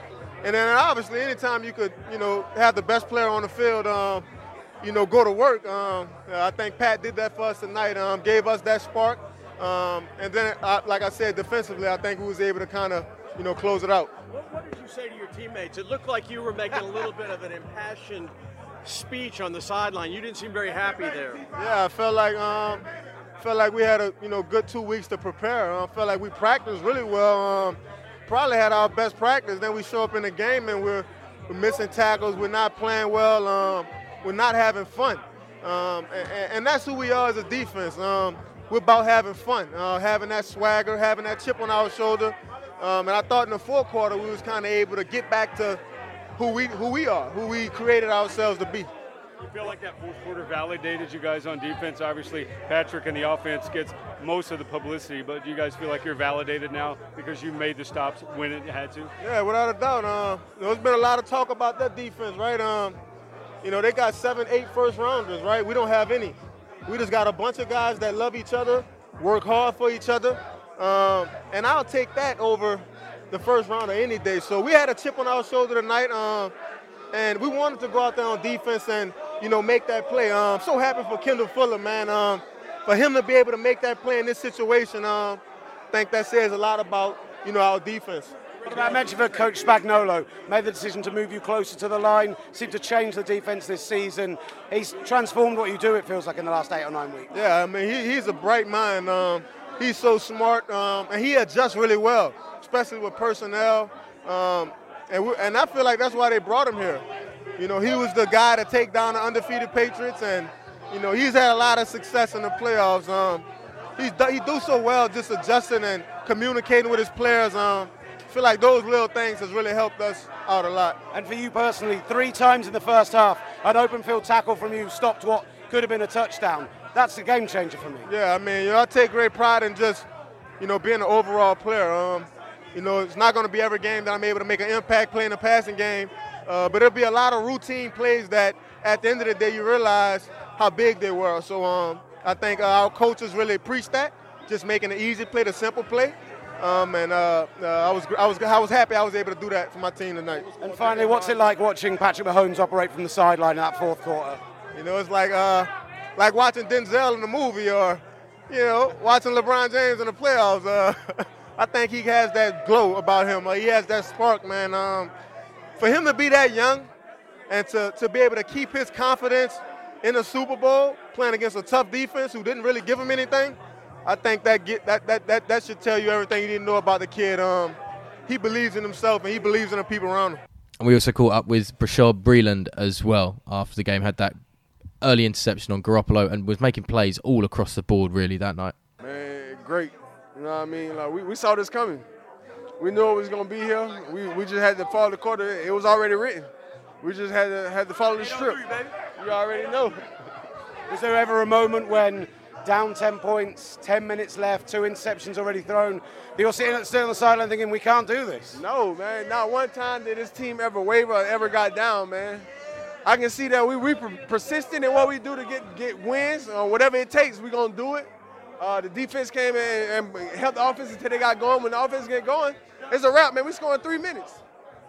and then obviously, anytime you could, you know, have the best player on the field, um, you know, go to work. Um, I think Pat did that for us tonight. Um, gave us that spark, um, and then, uh, like I said, defensively, I think we was able to kind of, you know, close it out. What, what did you say to your teammates? It looked like you were making a little bit of an impassioned speech on the sideline. You didn't seem very happy there. Yeah, I felt like um, felt like we had a you know good two weeks to prepare. I felt like we practiced really well. Um, probably had our best practice. Then we show up in the game and we're, we're missing tackles. We're not playing well. Um, we're not having fun. Um, and, and that's who we are as a defense. Um, we're about having fun, uh, having that swagger, having that chip on our shoulder. Um, and I thought in the fourth quarter we was kind of able to get back to who we who we are, who we created ourselves to be. You feel like that fourth quarter validated you guys on defense. Obviously, Patrick and the offense gets most of the publicity, but do you guys feel like you're validated now because you made the stops when it had to? Yeah, without a doubt. Uh, there's been a lot of talk about that defense, right? Um, you know, they got seven, eight first rounders, right? We don't have any. We just got a bunch of guys that love each other, work hard for each other, um, and I'll take that over the first rounder any day. So we had a chip on our shoulder tonight, um, and we wanted to go out there on defense and you know make that play. Um, I'm so happy for Kendall Fuller, man. Um, for him to be able to make that play in this situation, um, I think that says a lot about you know our defense. What about for Coach Spagnolo? Made the decision to move you closer to the line, seemed to change the defense this season. He's transformed what you do, it feels like, in the last eight or nine weeks. Yeah, I mean, he, he's a bright mind. Um, he's so smart, um, and he adjusts really well, especially with personnel. Um, and, we, and I feel like that's why they brought him here. You know, he was the guy to take down the undefeated Patriots, and you know, he's had a lot of success in the playoffs. Um, he's he do so well just adjusting and communicating with his players. Um, I feel like those little things has really helped us out a lot. And for you personally, three times in the first half, an open field tackle from you stopped what could have been a touchdown. That's a game changer for me. Yeah, I mean, you know, I take great pride in just, you know, being an overall player. Um, you know, it's not going to be every game that I'm able to make an impact play in the passing game, uh, but it'll be a lot of routine plays that, at the end of the day, you realize how big they were. So um, I think uh, our coaches really preach that, just making an easy play, the simple play. Um, and uh, uh, I was I was I was happy I was able to do that for my team tonight. And finally, what's it like watching Patrick Mahomes operate from the sideline in that fourth quarter? You know, it's like uh, like watching Denzel in the movie, or you know, watching LeBron James in the playoffs. Uh, I think he has that glow about him. He has that spark, man. Um, for him to be that young and to, to be able to keep his confidence in the Super Bowl, playing against a tough defense who didn't really give him anything, I think that get that that that, that should tell you everything you need to know about the kid. Um, he believes in himself and he believes in the people around him. And we also caught up with Brashard Breeland as well after the game. Had that early interception on Garoppolo and was making plays all across the board really that night. Man, great. You know what I mean? Like we, we saw this coming. We knew it was gonna be here. We, we just had to follow the quarter. It was already written. We just had to had to follow the script. You already know. Was there ever a moment when down 10 points, 10 minutes left, two interceptions already thrown, you're sitting still on the sideline thinking we can't do this? No, man. Not one time did this team ever waver or ever got down, man. I can see that we we persistent in what we do to get get wins or whatever it takes. We're gonna do it. Uh, the defense came in and helped the offense until they got going. When the offense get going, it's a wrap, man. We scoring three minutes.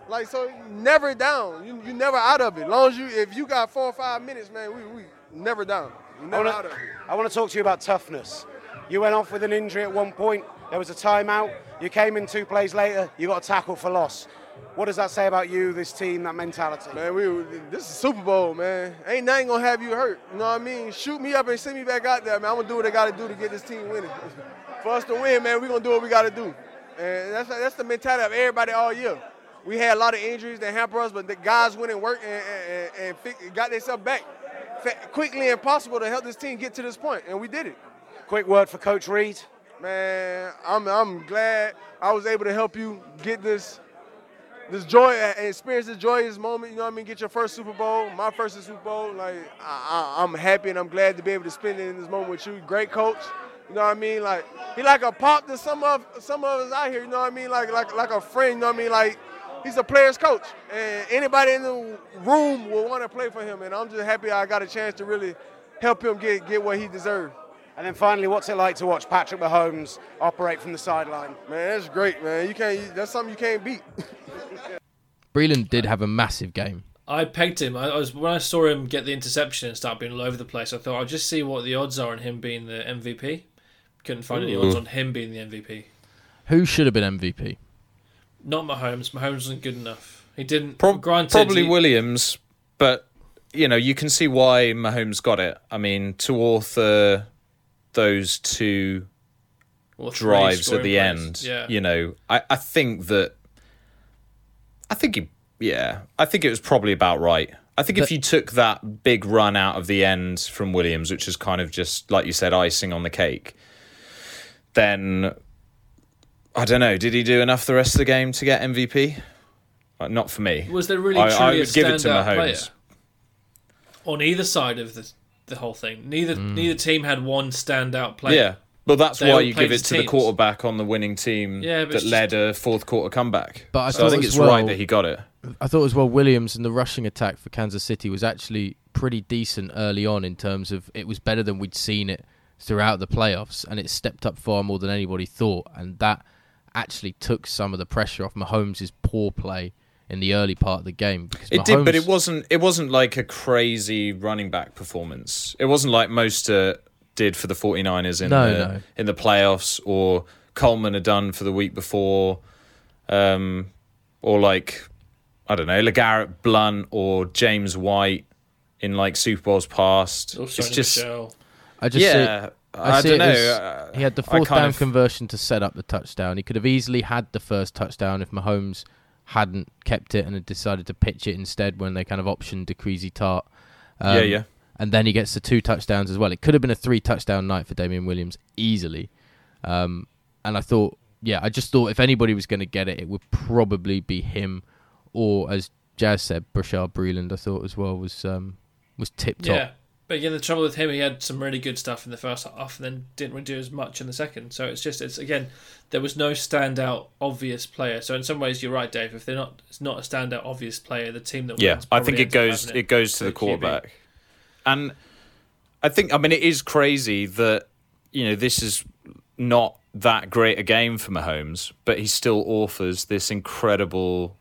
Like so, never down. You you never out of it. Long as you if you got four or five minutes, man, we we never down. Never I wanna, I want to talk to you about toughness. You went off with an injury at one point. There was a timeout. You came in two plays later. You got a tackle for loss. What does that say about you, this team, that mentality? Man, we this is Super Bowl, man. Ain't nothing gonna have you hurt. You know what I mean? Shoot me up and send me back out there, man. I'm gonna do what I gotta do to get this team winning. for us to win, man, we gonna do what we gotta do. And that's that's the mentality of everybody all year. We had a lot of injuries that hamper us, but the guys went and worked and, and, and got themselves back quickly and possible to help this team get to this point, and we did it. Quick word for Coach Reid. Man, I'm, I'm glad I was able to help you get this this joy uh, experience this joyous moment. You know what I mean? Get your first Super Bowl, my first Super Bowl. Like I, am happy and I'm glad to be able to spend it in this moment with you. Great coach. You know what I mean? Like he like a pop to some of some of us out here. You know what I mean? Like like like a friend. You know what I mean? Like he's a player's coach, and anybody in the room will want to play for him. And I'm just happy I got a chance to really help him get get what he deserved. And then finally, what's it like to watch Patrick Mahomes operate from the sideline? Man, that's great, man. You can't. That's something you can't beat. Breeland did have a massive game. I pegged him. I, was when I saw him get the interception and start being all over the place. I thought I'll just see what the odds are on him being the MVP. Couldn't find Ooh. any odds on him being the MVP. Who should have been MVP? Not Mahomes. Mahomes wasn't good enough. He didn't. Pro- granted, probably he, Williams, but you know you can see why Mahomes got it. I mean, to author those two drives at the plays. end, yeah. you know, I, I think that I think he, yeah, I think it was probably about right. I think but, if you took that big run out of the end from Williams, which is kind of just like you said, icing on the cake, then I don't know. Did he do enough the rest of the game to get MVP? Uh, not for me. Was there really I, truly I would a give it to Mahomes. player on either side of the the whole thing? Neither Mm. neither team had one standout player. Yeah, but that's They why you give it as to the quarterback on the winning team Yeah, that it's led a fourth quarter comeback. But I so I think it's well- right that he got it. I thought as well Williams and the rushing attack for Kansas City was actually pretty decent early on in terms of it was better than we'd seen it throughout the playoffs and it stepped up far more than anybody thought and that actually took some of the pressure off Mahomes' poor play in the early part of the game because It Mahomes, did, but it wasn't. It wasn't like a crazy running back performance. It wasn't like most uh, did for the 49ers in No, the no. in the playoffs, or Coleman had done for the week before, um, or like I don't know, LeGarrette Blount or James White in like Super Bowls past. Also it's just Michelle. I just see- yeah. I, I, don't know. as uh, he had the fourth down of- conversion to set up the touchdown. He could have easily had the first touchdown if Mahomes hadn't kept it and had decided to pitch it instead when they kind of optioned Decreasy Tart. Um, Yeah, yeah. And then he gets the two touchdowns as well. It could have been a three touchdown night for Damien Williams easily. Um, and I thought, yeah, I just thought if anybody was going to get it, it would probably be him, or as Jazz said, Brashard Breeland. I thought as well was um, was tip top. Yeah, but again, the trouble with him, he had some really good stuff in the first half, and then didn't really do as much in the second. So it's just, it's again, there was no standout obvious player. So in some ways, you're right, Dave. If they're not, it's not a standout obvious player. The team that yeah, I think it goes having it goes to the QB. quarterback, and I think I mean it is crazy that you know this is not that great a game for Mahomes, but he still offers this incredible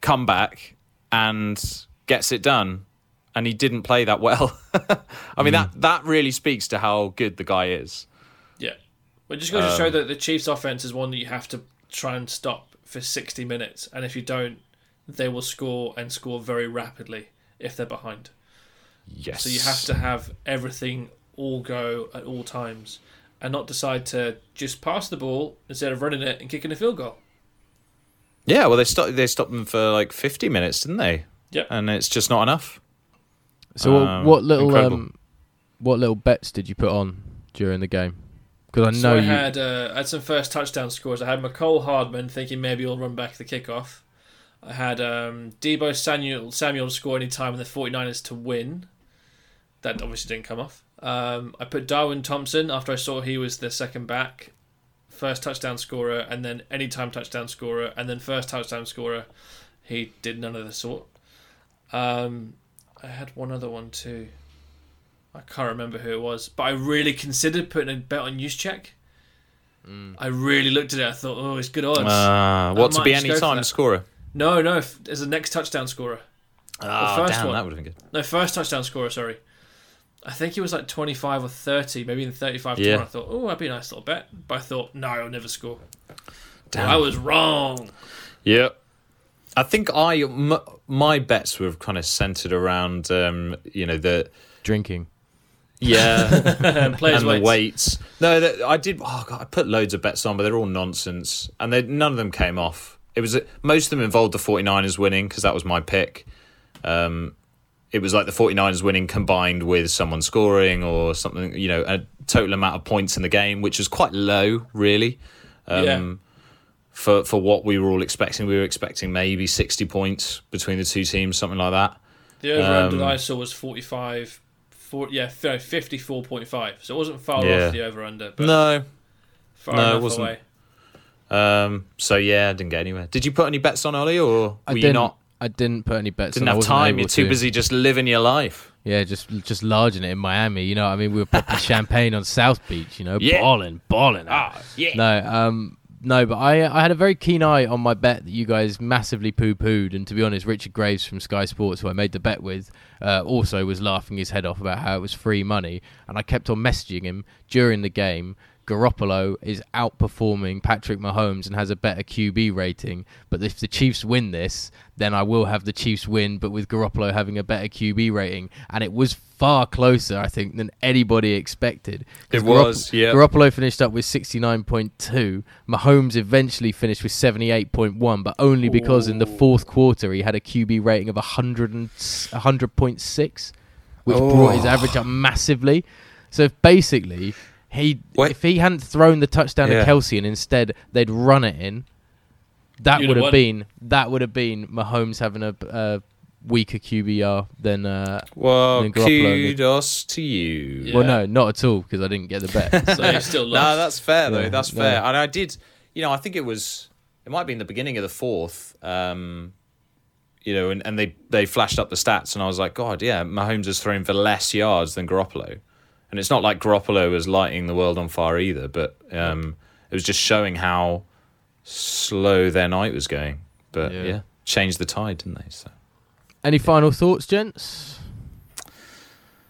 comeback and gets it done. And he didn't play that well. I mean that that really speaks to how good the guy is. Yeah, but it just goes to show Um, that the Chiefs' offense is one that you have to try and stop for 60 minutes, and if you don't, they will score and score very rapidly if they're behind. Yes. So you have to have everything all go at all times and not decide to just pass the ball instead of running it and kicking a field goal. Yeah, well, they stopped. They stopped them for like fifty minutes, didn't they? Yep. And it's just not enough. So what, Um, what little incredible. um, what little bets did you put on during the game? Because I know so I you. had uh, I had some first touchdown scores. I had Mecole Hardman thinking maybe he'll run back the kickoff. I had um, Deebo Samuel Samuel score any time in the 49ers to win. That obviously didn't come off. Um, I put Darwin Thompson after I saw he was the second back, first touchdown scorer, and then anytime touchdown scorer, and then first touchdown scorer. He did none of the sort. Um, I had one other one too. I can't remember who it was, but I really considered putting a bet on Juszczyk. I really looked at it. I thought, oh, it's good odds. Uh, what to be any time scorer? No, no, f- as a next touchdown scorer. Ah, first damn, one. that would have been good. No, first touchdown scorer. Sorry, I think he was like twenty five or thirty, maybe even thirty five. Yeah. Yeah. I thought, oh, that'd be a nice little bet. But I thought, no, I'll never score. Damn. Well, I was wrong. Yeah. I think I m- my bets were kind of centered around um, you know the drinking. yeah Players' and weights. the weights. No, that, I did. Oh God, I put loads of bets on, but they're all nonsense, and they, none of them came off. It was most of them involved the 49ers winning because that was my pick. Um, it was like the 49ers winning combined with someone scoring or something, you know, a total amount of points in the game, which was quite low, really. Um, Yeah. For for what we were all expecting, we were expecting maybe 60 points between the two teams, something like that. The over under Um, that I saw was 45, 40, yeah, fifty four point five. So it wasn't far Yeah. off the over under, but No, far no, it wasn't. away. Um, so yeah, I didn't get anywhere. Did you put any bets on Ollie, or I were you didn't. not? I didn't put any bets. Didn't on. I have time. You're too to. busy just living your life. Yeah, just just lodging it in Miami. You know, what I mean, we were popping champagne on South Beach. You know, Yeah. balling, balling. Ah, yeah. No, um, no, but I I had a very keen eye on my bet that you guys massively poo pooed, and to be honest, Richard Graves from Sky Sports, who I made the bet with, uh, also was laughing his head off about how it was free money, and I kept on messaging him during the game. Garoppolo is outperforming Patrick Mahomes and has a better QB rating. But if the Chiefs win this, then I will have the Chiefs win, but with Garoppolo having a better QB rating. And it was far closer, I think, than anybody expected. It was, yeah. Garoppolo finished up with 69.2. Mahomes eventually finished with 78.1, but only because in the fourth quarter he had a QB rating of 100 and, 100.6, which brought his oh. average up massively. So if basically, he Wait. if he hadn't thrown the touchdown Yeah. to Kelce and instead they'd run it in, that You'd have have been that would have been Mahomes having a, a weaker QBR than. Uh, Well, than kudos to you. Yeah. Well, no, not at all because I didn't get the bet. So you still No, that's fair though. Yeah, that's no. fair. And I did, you know, I think it was, it might be in the beginning of the fourth. Um, you know, and, and they they flashed up the stats, and I was like, God, yeah, Mahomes has thrown for less yards than Garoppolo, and it's not like Garoppolo was lighting the world on fire either, but um, it was just showing how slow their night was going. But Yeah. yeah, changed the tide, didn't they? So. Any final thoughts, gents?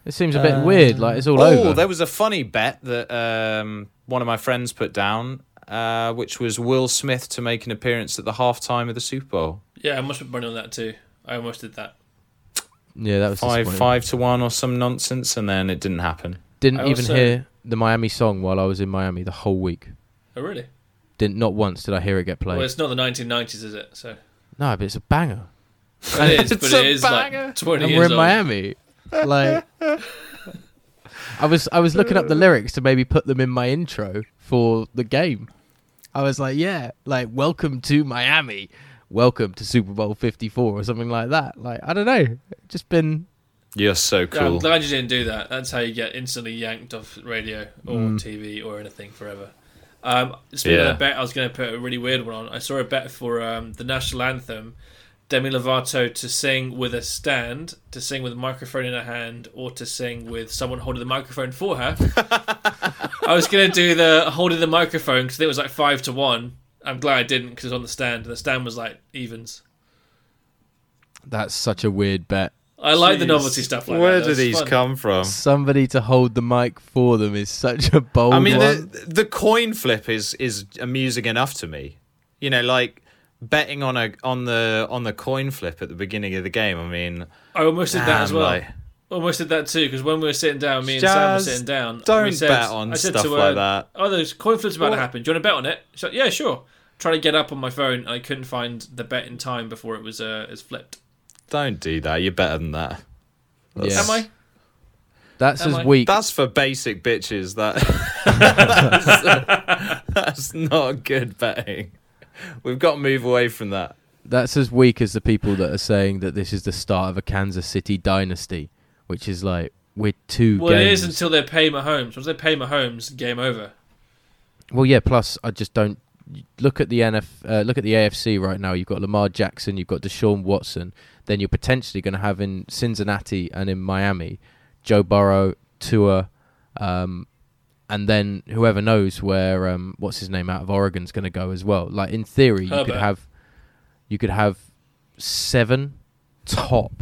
It seems a bit Uh, weird, like it's all oh, over. Oh, there was a funny bet that um, one of my friends put down, uh, which was Will Smith to make an appearance at the halftime of the Super Bowl. Yeah, I must have money on that too. I almost did that. yeah, that was Five five to one or some nonsense, and then it didn't happen. Didn't I even also- hear the Miami song while I was in Miami the whole week. Oh, really? Didn't not once did I hear it get played. Well, it's not the 1990s, is it? So no, but it's a banger. it is, It's but a it is banger. like 20 and years we're in old. Miami. Like, I was I was looking up the lyrics to maybe put them in my intro for the game. I was like, yeah, like welcome to Miami, welcome to Super Bowl Fifty Four or something like that. Like I don't know, just been You're so Yeah, I'm cool. glad you didn't do that. That's how you get instantly yanked off radio or Mm. TV or anything forever. Um, speaking Yeah. of a bet, I was going to put a really weird one on. I saw a bet for um, the national anthem, Demi Lovato to sing with a stand, to sing with a microphone in her hand, or to sing with someone holding the microphone for her. I was going to do the holding the microphone because it was like five to one. I'm glad I didn't because it was on the stand, and the stand was like evens. that's such a weird bet. I like the novelty stuff like Where that. do That's these fun. come from? Somebody to hold the mic for them is such a bold I mean, one. the, the coin flip is is amusing enough to me. You know, like betting on a on the on the coin flip at the beginning of the game. I mean, I almost did that as well. like- Almost did that too because when we were sitting down, me and Sam were sitting down. don't we said, bet on I said stuff to her, like that. Oh, there's coin flips about to happen. Do you want to bet on it? She's like, Yeah, sure. Trying to get up on my phone, I couldn't find the bet in time before it was uh, is flipped. Don't do that. You're better than that. Yeah. Am I? That's Am as I? weak. That's for basic bitches. That that's not good betting. We've got to move away from that. That's as weak as the people that are saying that this is the start of a Kansas City dynasty, which is like we're two Well, it games. is until they pay Mahomes. Once they pay Mahomes, game over. Well, yeah. Plus, I just don't look at the NF. Uh, look at the AFC right now. You've got Lamar Jackson. You've got Deshaun Watson. Then you're potentially going to have in Cincinnati and in Miami, Joe Burrow, Tua, um, and then whoever knows where um, what's his name out of Oregon's going to go as well. Like in theory, you could have you could have seven top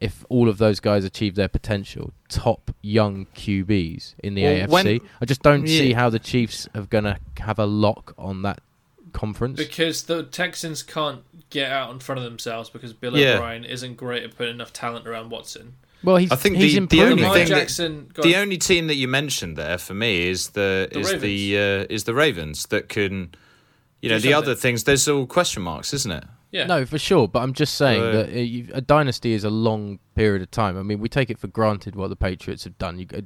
if all of those guys achieve their potential, top young QBs in the Well, AFC. I just don't see how the Chiefs are going to have a lock on that conference. Because the Texans can't get out in front of themselves because Bill Yeah. O'Brien isn't great at putting enough talent around Watson. well, he's, I think he's the, the only Lamar thing that, Jackson got the only team that you mentioned there for me is the, The is the uh, is the Ravens that can, you know, Do the other something. things. There's all question marks, isn't it? yeah. No, for sure. But I'm just saying Uh, that uh, a dynasty is a long period of time. I mean, we take it for granted what the Patriots have done. You, uh,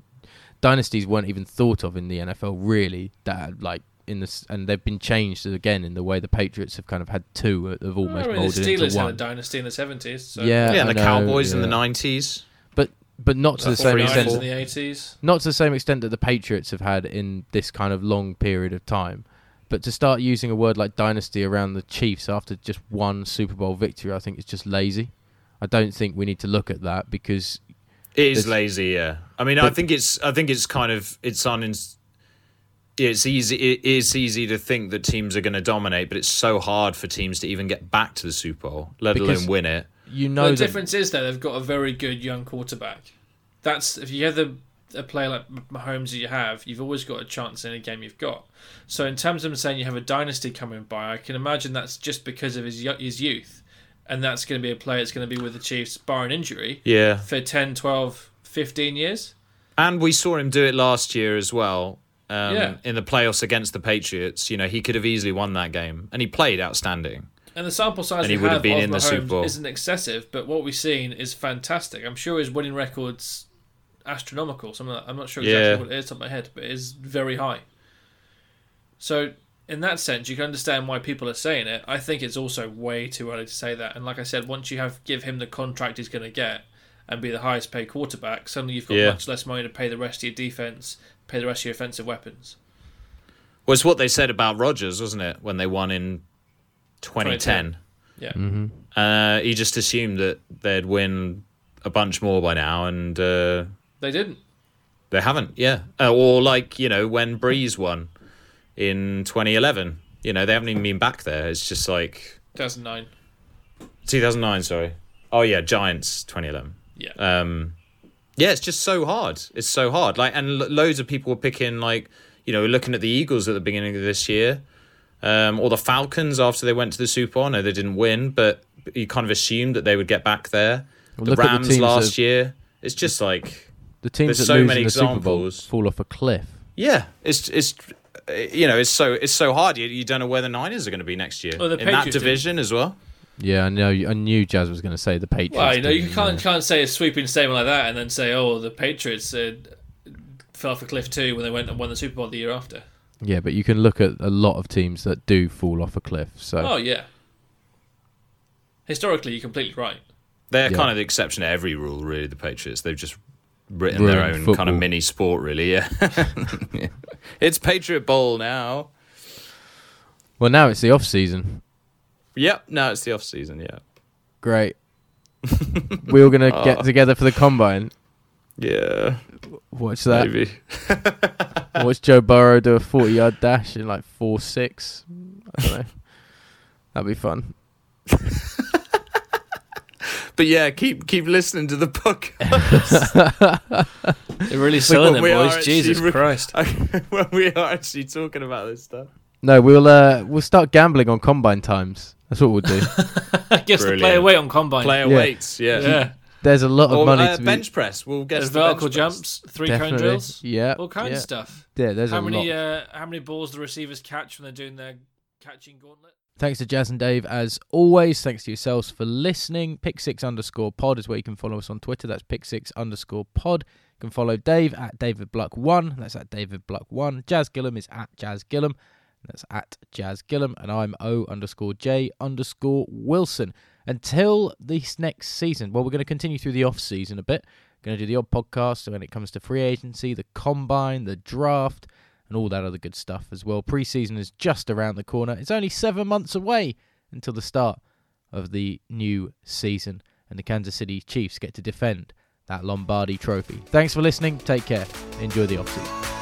dynasties weren't even thought of in the NFL, really. That like in this, and they've been changed again in the way the Patriots have kind of had two that have Well, almost I mean, the Steelers into had a dynasty in the seventies. So Yeah, Yeah, I and the know, Cowboys in the nineties. but but not to the That's same three, 49ers extent. in the eighties. not to the same extent that the Patriots have had in this kind of long period of time. But to start using a word like dynasty around the Chiefs after just one Super Bowl victory, I think is just lazy. I don't think we need to look at that because It is lazy, yeah. I mean, I think it's I think it's kind of it's on. It's easy. It is easy to think that teams are going to dominate, but it's so hard for teams to even get back to the Super Bowl, let Because- alone win it. you But know the difference is that they've got a very good young quarterback. That's if you have the a player like Mahomes that you have, you've always got a chance in a game you've got. So in terms of them saying you have a dynasty coming by, I can imagine that's just because of his his youth, and that's going to be a player that's going to be with the Chiefs barring injury Yeah, for 10, 12, 15 years. and we saw him do it last year as well. Um, Yeah. In the playoffs against the Patriots, you know, he could have easily won that game, and he played outstanding. And the sample size And he would have been of in the Super Bowl. isn't excessive, but what we've seen is fantastic. I'm sure his winning record's astronomical. Something like, I'm not sure exactly Yeah. what it is top my head, but it is very high. So in that sense, you can understand why people are saying it. I think it's also way too early to say that. And like I said, once you have give him the contract he's going to get and be the highest paid quarterback, suddenly you've got Yeah. much less money to pay the rest of your defense, pay the rest of your offensive weapons. Was what they said about Rodgers, wasn't it, when they won in 2010? Yeah. Uh, he just assumed that they'd win a bunch more by now, and uh, They didn't. they haven't. Yeah, uh, or like you know when Brees won in 2011. You know they haven't even been back there. It's just like 2009. 2009. Sorry. Oh yeah, Giants 2011. Yeah. Um, yeah, it's just so hard. It's so hard. Like, and lo- loads of people were picking like you know looking at the Eagles at the beginning of this year. Um, or the Falcons after they went to the Super Bowl. No, they didn't win, but you kind of assumed that they would get back there. Well, the look at the Rams that last year. It's just like the teams There's that so lose many in the Super Bowl examples. fall off a cliff. yeah, it's it's uh, you know it's so it's so hard. You, you don't know where the Niners are going to be next year Well, the in that Patriots did. division as well. Yeah, I know. I knew Jazz was going to say the Patriots. Well, you know, you can't uh, can't say a sweeping statement like that and then say, "Oh, the Patriots uh, fell off a cliff too when they went and won the Super Bowl the year after." Yeah, but you can look at a lot of teams that do fall off a cliff. So Oh yeah. Historically, you're completely right. They're Yeah. kind of the exception to every rule, really. The Patriots. They've just written their Ruined own kind of mini sport, really. Yeah, Yeah. it's Patriot Bowl now. well, now it's the off season. Yep, now it's the off season. Yeah, Great. We're gonna Oh. get together for the combine. yeah, Watch that. maybe. Watch Joe Burrow do a forty-yard dash in like four six. I don't know. That'd be fun. But yeah, keep keep listening to the book. They're really selling when it, we boys. Jesus re- Christ. when we are actually talking about this stuff. No, we'll uh, we'll start gambling on combine times. That's what we'll do. I Guess the player Brilliant. weight on combine. Player Yeah. weights, yeah. Yeah. There's a lot of Or money uh, to be bench press. We'll get There's the vertical bench jumps, three cone drills, Yeah, all kinds yeah. of stuff. Yeah, there's how a many lot. uh, how many balls the receivers catch when they're doing their catching gauntlet? Thanks to Jazz and Dave as always. Thanks to yourselves for listening. Pick six underscore pod is where you can follow us on Twitter. That's pick six underscore pod. You can follow Dave at David Bluck one. That's at David Bluck one. Jazz Gillum is at Jazz Gillum. That's at Jazz Gillum. And I'm O underscore J underscore Wilson. Until this next season, well, we're going to continue through the off season a bit. Going to do the odd podcast when it comes to free agency, the combine, the draft, and all that other good stuff as well. Preseason is just around the corner. It's only seven months away until the start of the new season, and the Kansas City Chiefs get to defend that Lombardi trophy. Thanks for listening. Take care. Enjoy the offseason.